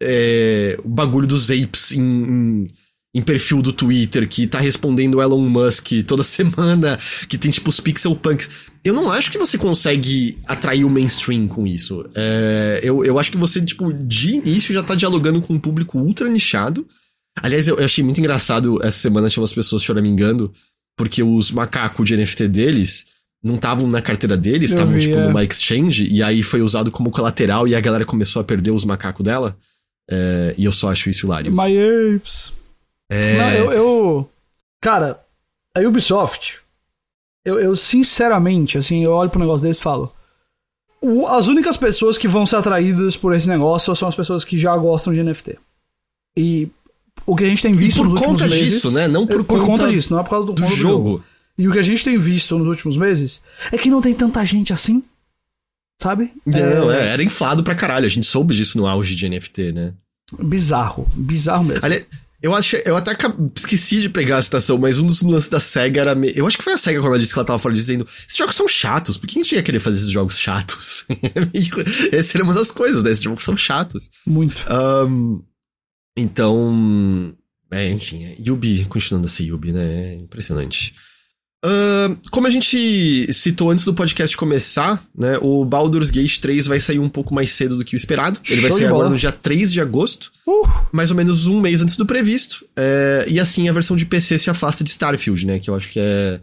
é, o bagulho dos apes em, em, em, perfil do Twitter, que tá respondendo Elon Musk toda (laughs) semana, que tem tipo os pixel punks. Eu não acho que você consegue atrair o mainstream com isso. É, eu, eu acho que você, tipo, de início já tá dialogando com um público ultra nichado. Aliás, eu, eu achei muito engraçado essa semana, tinha umas pessoas choramingando, porque os macacos de NFT deles não estavam na carteira deles, estavam, tipo, é. numa exchange, e aí foi usado como colateral e a galera começou a perder os macacos dela. É, e eu só acho isso hilário. My apes. É... Não, eu, eu, Cara, a Ubisoft, eu, eu sinceramente, assim, eu olho pro negócio deles e falo. O, as únicas pessoas que vão ser atraídas por esse negócio são as pessoas que já gostam de NFT. E o que a gente tem visto e por conta disso, né? Não por, por conta, conta, disso, não é por causa do, do, jogo. do jogo. E o que a gente tem visto nos últimos meses é que não tem tanta gente assim. Sabe? Não, é... é era inflado pra caralho. A gente soube disso no auge de NFT, né? Bizarro. Bizarro mesmo. Ali, eu, achei, eu até esqueci de pegar a citação, mas um dos lances da SEGA era. Me... Eu acho que foi a SEGA quando ela disse que ela tava fora dizendo: esses jogos são chatos, por que a gente ia querer fazer esses jogos chatos? (laughs) Essa era uma das coisas, né? Esses jogos são chatos. Muito. Um, então. É, enfim, é, Yubi continuando a ser Yubi, né? É impressionante. Uh, como a gente citou antes do podcast começar, né? O Baldur's Gate 3 vai sair um pouco mais cedo do que o esperado. Ele vai sair agora no dia 3 de agosto, uh. mais ou menos um mês antes do previsto. É, e assim a versão de PC se afasta de Starfield, né? Que eu acho que é.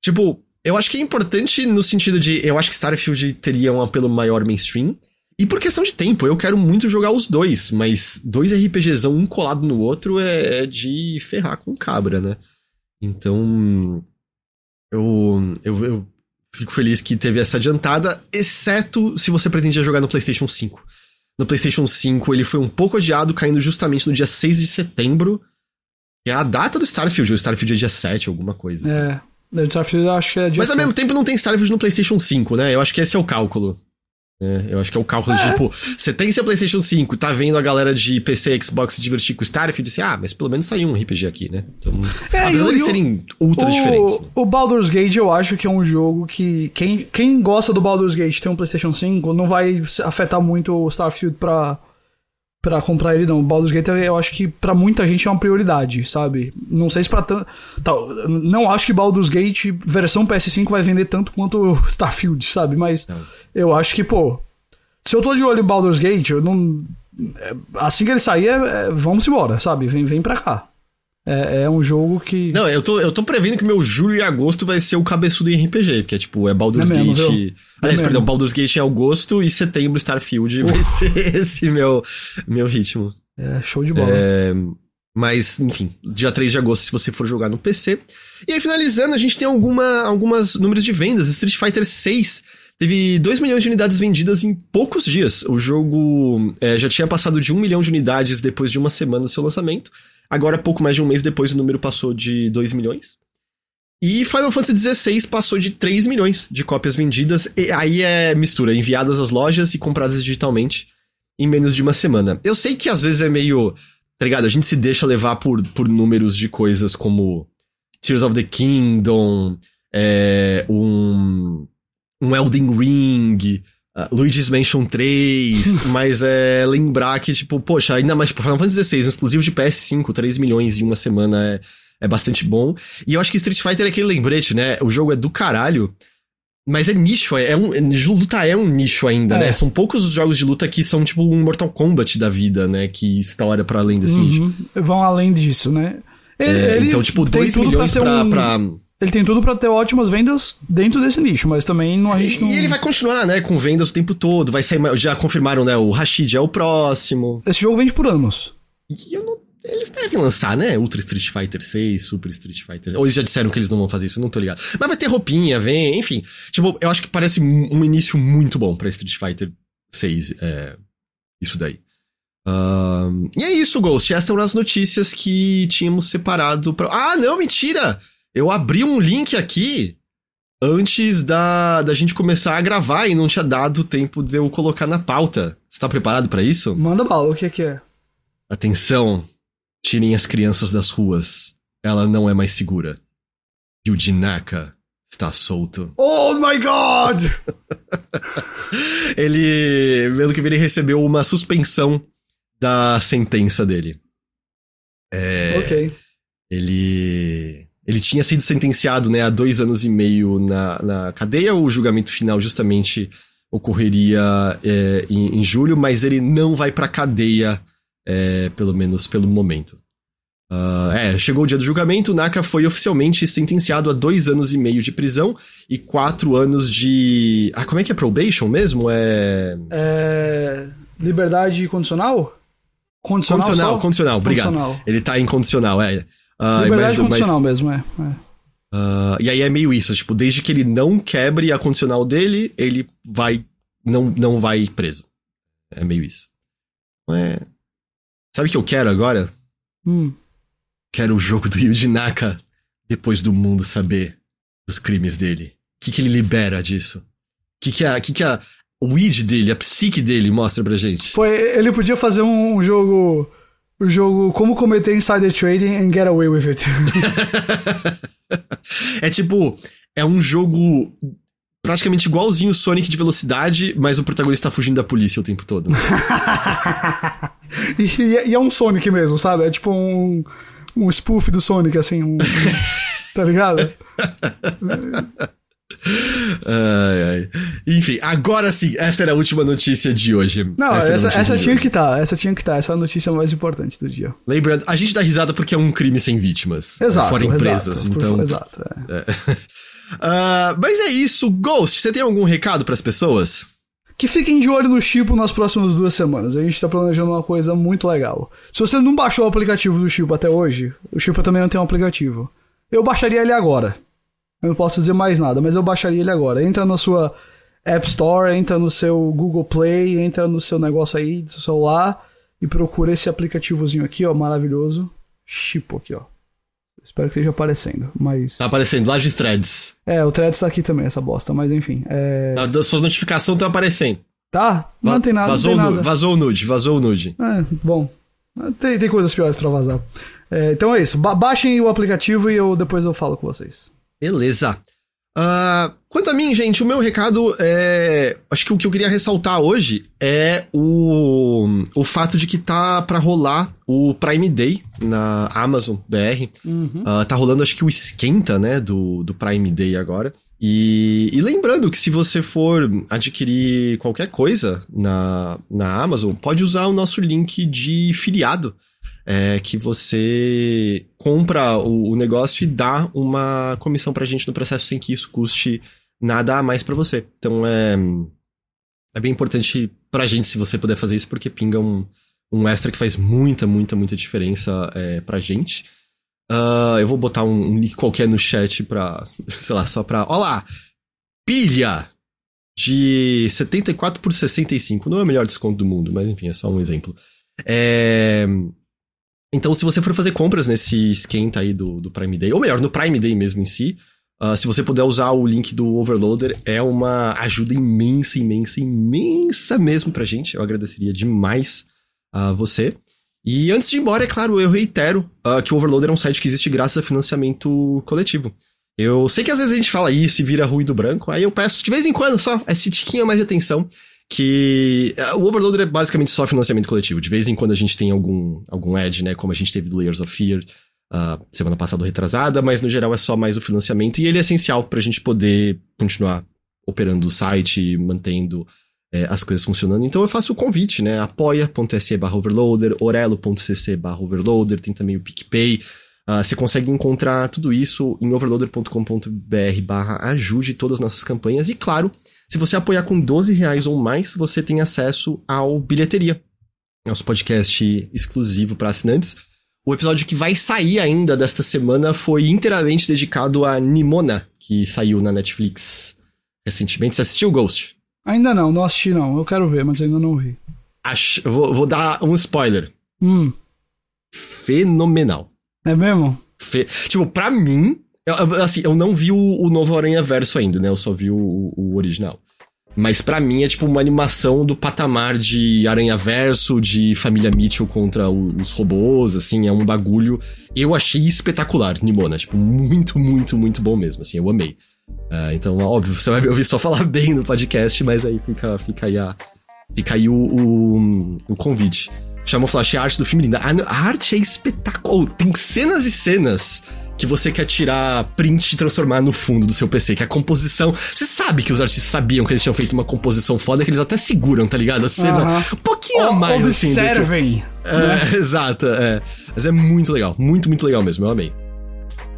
Tipo, eu acho que é importante no sentido de. Eu acho que Starfield teria um apelo maior mainstream. E por questão de tempo, eu quero muito jogar os dois, mas dois RPGzão, um colado no outro, é, é de ferrar com cabra, né? Então eu, eu, eu fico feliz que teve essa adiantada, exceto se você pretendia jogar no PlayStation 5. No PlayStation 5 ele foi um pouco adiado, caindo justamente no dia 6 de setembro, que é a data do Starfield. O Starfield é dia 7, alguma coisa. Assim. É, o Starfield eu acho que é dia Mas 7. ao mesmo tempo não tem Starfield no PlayStation 5, né? Eu acho que esse é o cálculo. É, eu acho que é o cálculo é. de, tipo, você tem seu PlayStation 5 tá vendo a galera de PC e Xbox se divertir com o Starfield e disse, ah, mas pelo menos saiu um RPG aqui, né? Então, é, apesar de eles serem ultra o, diferentes. Né? O Baldur's Gate eu acho que é um jogo que quem, quem gosta do Baldur's Gate tem um PlayStation 5 não vai afetar muito o Starfield pra para comprar ele, não. Baldur's Gate eu acho que para muita gente é uma prioridade, sabe? Não sei se pra tanto. Tá, não acho que Baldur's Gate versão PS5 vai vender tanto quanto (laughs) Starfield, sabe? Mas não. eu acho que, pô. Se eu tô de olho em Baldur's Gate, eu não. É, assim que ele sair, é, é, vamos embora, sabe? Vem, vem pra cá. É, é, um jogo que. Não, eu tô, eu tô prevendo que meu julho e agosto vai ser o cabeçudo em RPG, porque é tipo, é Baldur's é mesmo, Gate. Viu? Aliás, é perdão, Baldur's Gate em agosto e setembro Starfield vai ser (laughs) esse meu, meu ritmo. É, show de bola. É, mas, enfim, dia 3 de agosto, se você for jogar no PC. E aí, finalizando, a gente tem alguma, algumas números de vendas. Street Fighter 6 teve 2 milhões de unidades vendidas em poucos dias. O jogo é, já tinha passado de 1 milhão de unidades depois de uma semana do seu lançamento. Agora, pouco mais de um mês depois, o número passou de 2 milhões. E Final Fantasy XVI passou de 3 milhões de cópias vendidas, e aí é mistura, enviadas às lojas e compradas digitalmente em menos de uma semana. Eu sei que às vezes é meio. Tá ligado? A gente se deixa levar por, por números de coisas como Tears of the Kingdom, é, um, um Elden Ring, Uh, Luigi's Mansion 3, (laughs) mas é lembrar que, tipo, poxa, ainda mais, tipo, Final Fantasy XVI, um exclusivo de PS5, 3 milhões em uma semana é, é bastante bom. E eu acho que Street Fighter é aquele lembrete, né? O jogo é do caralho, mas é nicho, é, é um. Luta é um nicho ainda, né? é. né? São poucos os jogos de luta que são, tipo, um Mortal Kombat da vida, né? Que história além desse uhum. nicho. Vão além disso, né? Ele, é, então, tipo, 2 milhões pra, pra, um... pra ele tem tudo para ter ótimas vendas dentro desse nicho, mas também não a gente não... E ele vai continuar, né, com vendas o tempo todo, vai sair, já confirmaram, né, o Rashid é o próximo. Esse jogo vende por anos. E eu não eles devem lançar, né? Ultra Street Fighter 6, Super Street Fighter. Ou eles já disseram que eles não vão fazer isso, não tô ligado. Mas vai ter roupinha, vem, enfim. Tipo, eu acho que parece um início muito bom pra Street Fighter 6. É, isso daí. E é isso, Ghost. Essas são as notícias que tínhamos separado pra. Ah, não, mentira! Eu abri um link aqui antes da, da gente começar a gravar e não tinha dado tempo de eu colocar na pauta. Você tá preparado para isso? Manda bala, o que, que é? Atenção, tirem as crianças das ruas. Ela não é mais segura. E o Jinaka está solto. Oh my god! (laughs) ele, pelo que ele recebeu uma suspensão da sentença dele. É, ok. Ele. Ele tinha sido sentenciado né, a dois anos e meio na, na cadeia. O julgamento final justamente ocorreria é, em, em, julho, mas ele não vai pra cadeia, é, pelo menos pelo momento. Uh, é, chegou o dia do julgamento, Naka foi oficialmente sentenciado a dois anos e meio de prisão e quatro anos de. Ah, como é que é probation mesmo? É. É. Liberdade condicional? Condicional, condicional, condicional, obrigado. Condicional. Ele tá incondicional, é. Uh, Liberdade condicional mas, mesmo, é. é. Uh, e aí é meio isso, tipo, desde que ele não quebre a condicional dele, ele vai. Não, não vai preso. É meio isso. É. Sabe o que eu quero agora? Hum. Quero o jogo do Yuji Naka depois do mundo saber dos crimes dele. O que, que ele libera disso? O que, que, a, que, que a, o id dele, a psique dele mostra pra gente? Foi, ele podia fazer um jogo. Um jogo Como Cometer Insider Trading and Get Away with It. (laughs) (laughs) é tipo. É um jogo praticamente igualzinho o Sonic de velocidade, mas o protagonista tá fugindo da polícia o tempo todo. (laughs) e, e, é um Sonic mesmo, sabe? É tipo um um spoof do Sonic, assim, um, tá ligado? Ai, ai. Enfim, agora sim, essa era a última notícia de hoje. Não, essa, essa, essa tinha que estar, tá, essa tinha que estar, tá, essa é a notícia mais importante do dia. Lembrando, a gente dá risada porque é um crime sem vítimas. Exato. Fora empresas, exato, então. Por, exato. É. É. Uh, (laughs) mas é isso, Ghost, você tem algum recado para as pessoas? que fiquem de olho no Chipo nas próximas duas semanas. A gente está planejando uma coisa muito legal. Se você não baixou o aplicativo do Chipo até hoje, o Chipo também não tem um aplicativo. Eu baixaria ele agora. Eu não posso dizer mais nada, mas eu baixaria ele agora. Entra na sua App Store, entra no seu Google Play, entra no seu negócio aí do seu celular e procura esse aplicativozinho aqui, ó, maravilhoso. Chipo aqui, ó. Espero que esteja aparecendo, mas... Tá aparecendo, lá de threads. É, o threads tá aqui também, essa bosta, mas enfim. É... Das suas notificações estão aparecendo. Tá? Não Va tem nada, vazou, não tem nada. Vazou o nude, vazou o nude. É, bom. Tem, tem coisas piores para vazar. É, então é isso. Ba baixem o aplicativo e eu depois eu falo com vocês. Beleza. Uh, quanto a mim, gente, o meu recado é. Acho que o que eu queria ressaltar hoje é o, o fato de que tá para rolar o Prime Day na Amazon BR. Uhum. Uh, tá rolando, acho que o esquenta, né, do, do Prime Day agora. E, e, lembrando que se você for adquirir qualquer coisa na, na Amazon, pode usar o nosso link de filiado é que você compra o, o, negócio e dá uma comissão pra gente no processo sem que isso custe nada a mais para você. Então é, é bem importante pra gente se você puder fazer isso, porque pinga um, um extra que faz muita, muita, muita diferença é, pra gente. Uh, eu vou botar um, um, link qualquer no chat pra, (laughs) sei lá, só pra. Olá! Pilha! De 74 por 65. Não é o melhor desconto do mundo, mas enfim, é só um exemplo. É, então, se você for fazer compras nesse esquenta aí do, do Prime Day, ou melhor, no Prime Day mesmo em si, uh, se você puder usar o link do Overloader, é uma ajuda imensa, imensa, imensa mesmo pra gente. Eu agradeceria demais a uh, você. E antes de ir embora, é claro, eu reitero uh, que o Overloader é um site que existe graças a financiamento coletivo. Eu sei que às vezes a gente fala isso e vira ruído branco, aí eu peço de vez em quando só esse tiquinho mais de atenção que é, o Overloader é basicamente só financiamento coletivo. De vez em quando a gente tem algum, algum edge, né? Como a gente teve do Layers of Fear uh, semana passada retrasada, mas no geral é só mais o financiamento e ele é essencial pra gente poder continuar operando o site, mantendo é, as coisas funcionando. Então eu faço o convite, né? apoia.se barra overloader, orelo.cc barra overloader, tem também o PicPay. Uh, você consegue encontrar tudo isso em overloader.com.br barra ajude todas as nossas campanhas. E claro, se você apoiar com 12 reais ou mais, você tem acesso ao Bilheteria, nosso podcast exclusivo para assinantes. O episódio que vai sair ainda desta semana foi inteiramente dedicado a Nimona, que saiu na Netflix recentemente. Você assistiu Ghost? Ainda não, não assisti não. Eu quero ver, mas ainda não vi. Acho, vou, vou dar um spoiler. Hum. Fenomenal. É mesmo? Fe... Tipo, pra mim, eu, assim, eu não vi o, o novo Aranha Verso ainda, né? Eu só vi o, o original. Mas para mim é tipo uma animação do patamar de Aranha Verso, de Família Mitchell contra os robôs, assim, é um bagulho. Eu achei espetacular, Nimona, tipo, muito, muito, muito bom mesmo, assim, eu amei. Uh, então, óbvio, você vai me ouvir só falar (laughs) bem no podcast, mas aí fica, fica aí, a, fica aí o, o, o convite. Chamou Flash, a arte do filme linda. A, a arte é espetacular. Tem cenas e cenas que você quer tirar print e transformar no fundo do seu PC, que é a composição. Você sabe que os artistas sabiam que eles tinham feito uma composição foda, que eles até seguram, tá ligado? A cena um pouquinho a mais, assim. servem. Que... É, né? (laughs) exato, é. Mas é muito legal, muito, muito legal mesmo, eu amei.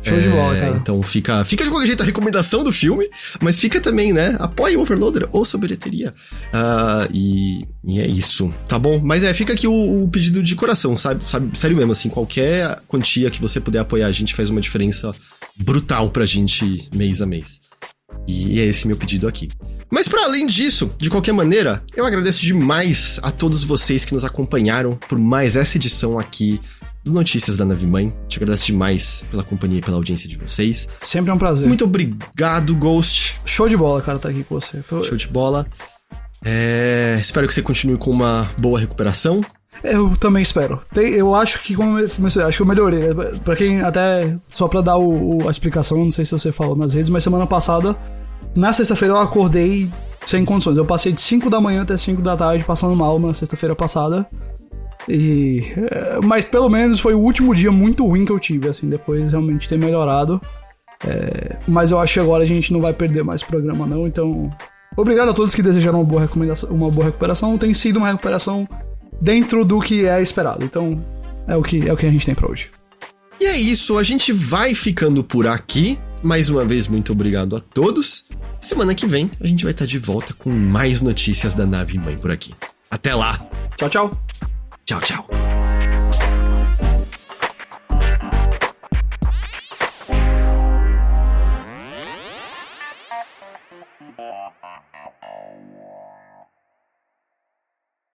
Show de bola, é, cara. Então fica, fica de qualquer jeito a recomendação do filme, mas fica também, né? Apoie o Overloader ou sua bilheteria. Uh, e, e é isso, tá bom? Mas é, fica aqui o, o, pedido de coração, sabe? sabe? Sério mesmo, assim, qualquer quantia que você puder apoiar a gente faz uma diferença brutal pra gente mês a mês. E é esse meu pedido aqui. Mas para além disso, de qualquer maneira, eu agradeço demais a todos vocês que nos acompanharam por mais essa edição aqui das notícias da Nave Mãe. Te agradeço demais pela companhia e pela audiência de vocês. Sempre é um prazer. Muito obrigado, Ghost. Show de bola, cara, tá aqui com você. Foi... Show de bola. É... Espero que você continue com uma boa recuperação. Eu também espero. Eu acho que como eu, acho que eu melhorei. Pra quem até. Só pra dar o, o, a explicação, não sei se você falou nas redes, mas semana passada, na sexta-feira eu acordei sem condições. Eu passei de 5 da manhã até 5 da tarde passando mal na sexta-feira passada. E, é, mas pelo menos foi o último dia muito ruim que eu tive, assim, depois realmente ter melhorado. É, mas eu acho que agora a gente não vai perder mais programa, não. Então, obrigado a todos que desejaram uma boa, recomendação, uma boa recuperação. Tem sido uma recuperação dentro do que é esperado. Então, é o que, é o que a gente tem para hoje. E é isso, a gente vai ficando por aqui. Mais uma vez, muito obrigado a todos. Semana que vem a gente vai estar de volta com mais notícias da nave mãe por aqui. Até lá! Tchau, tchau! Tchau, tchau.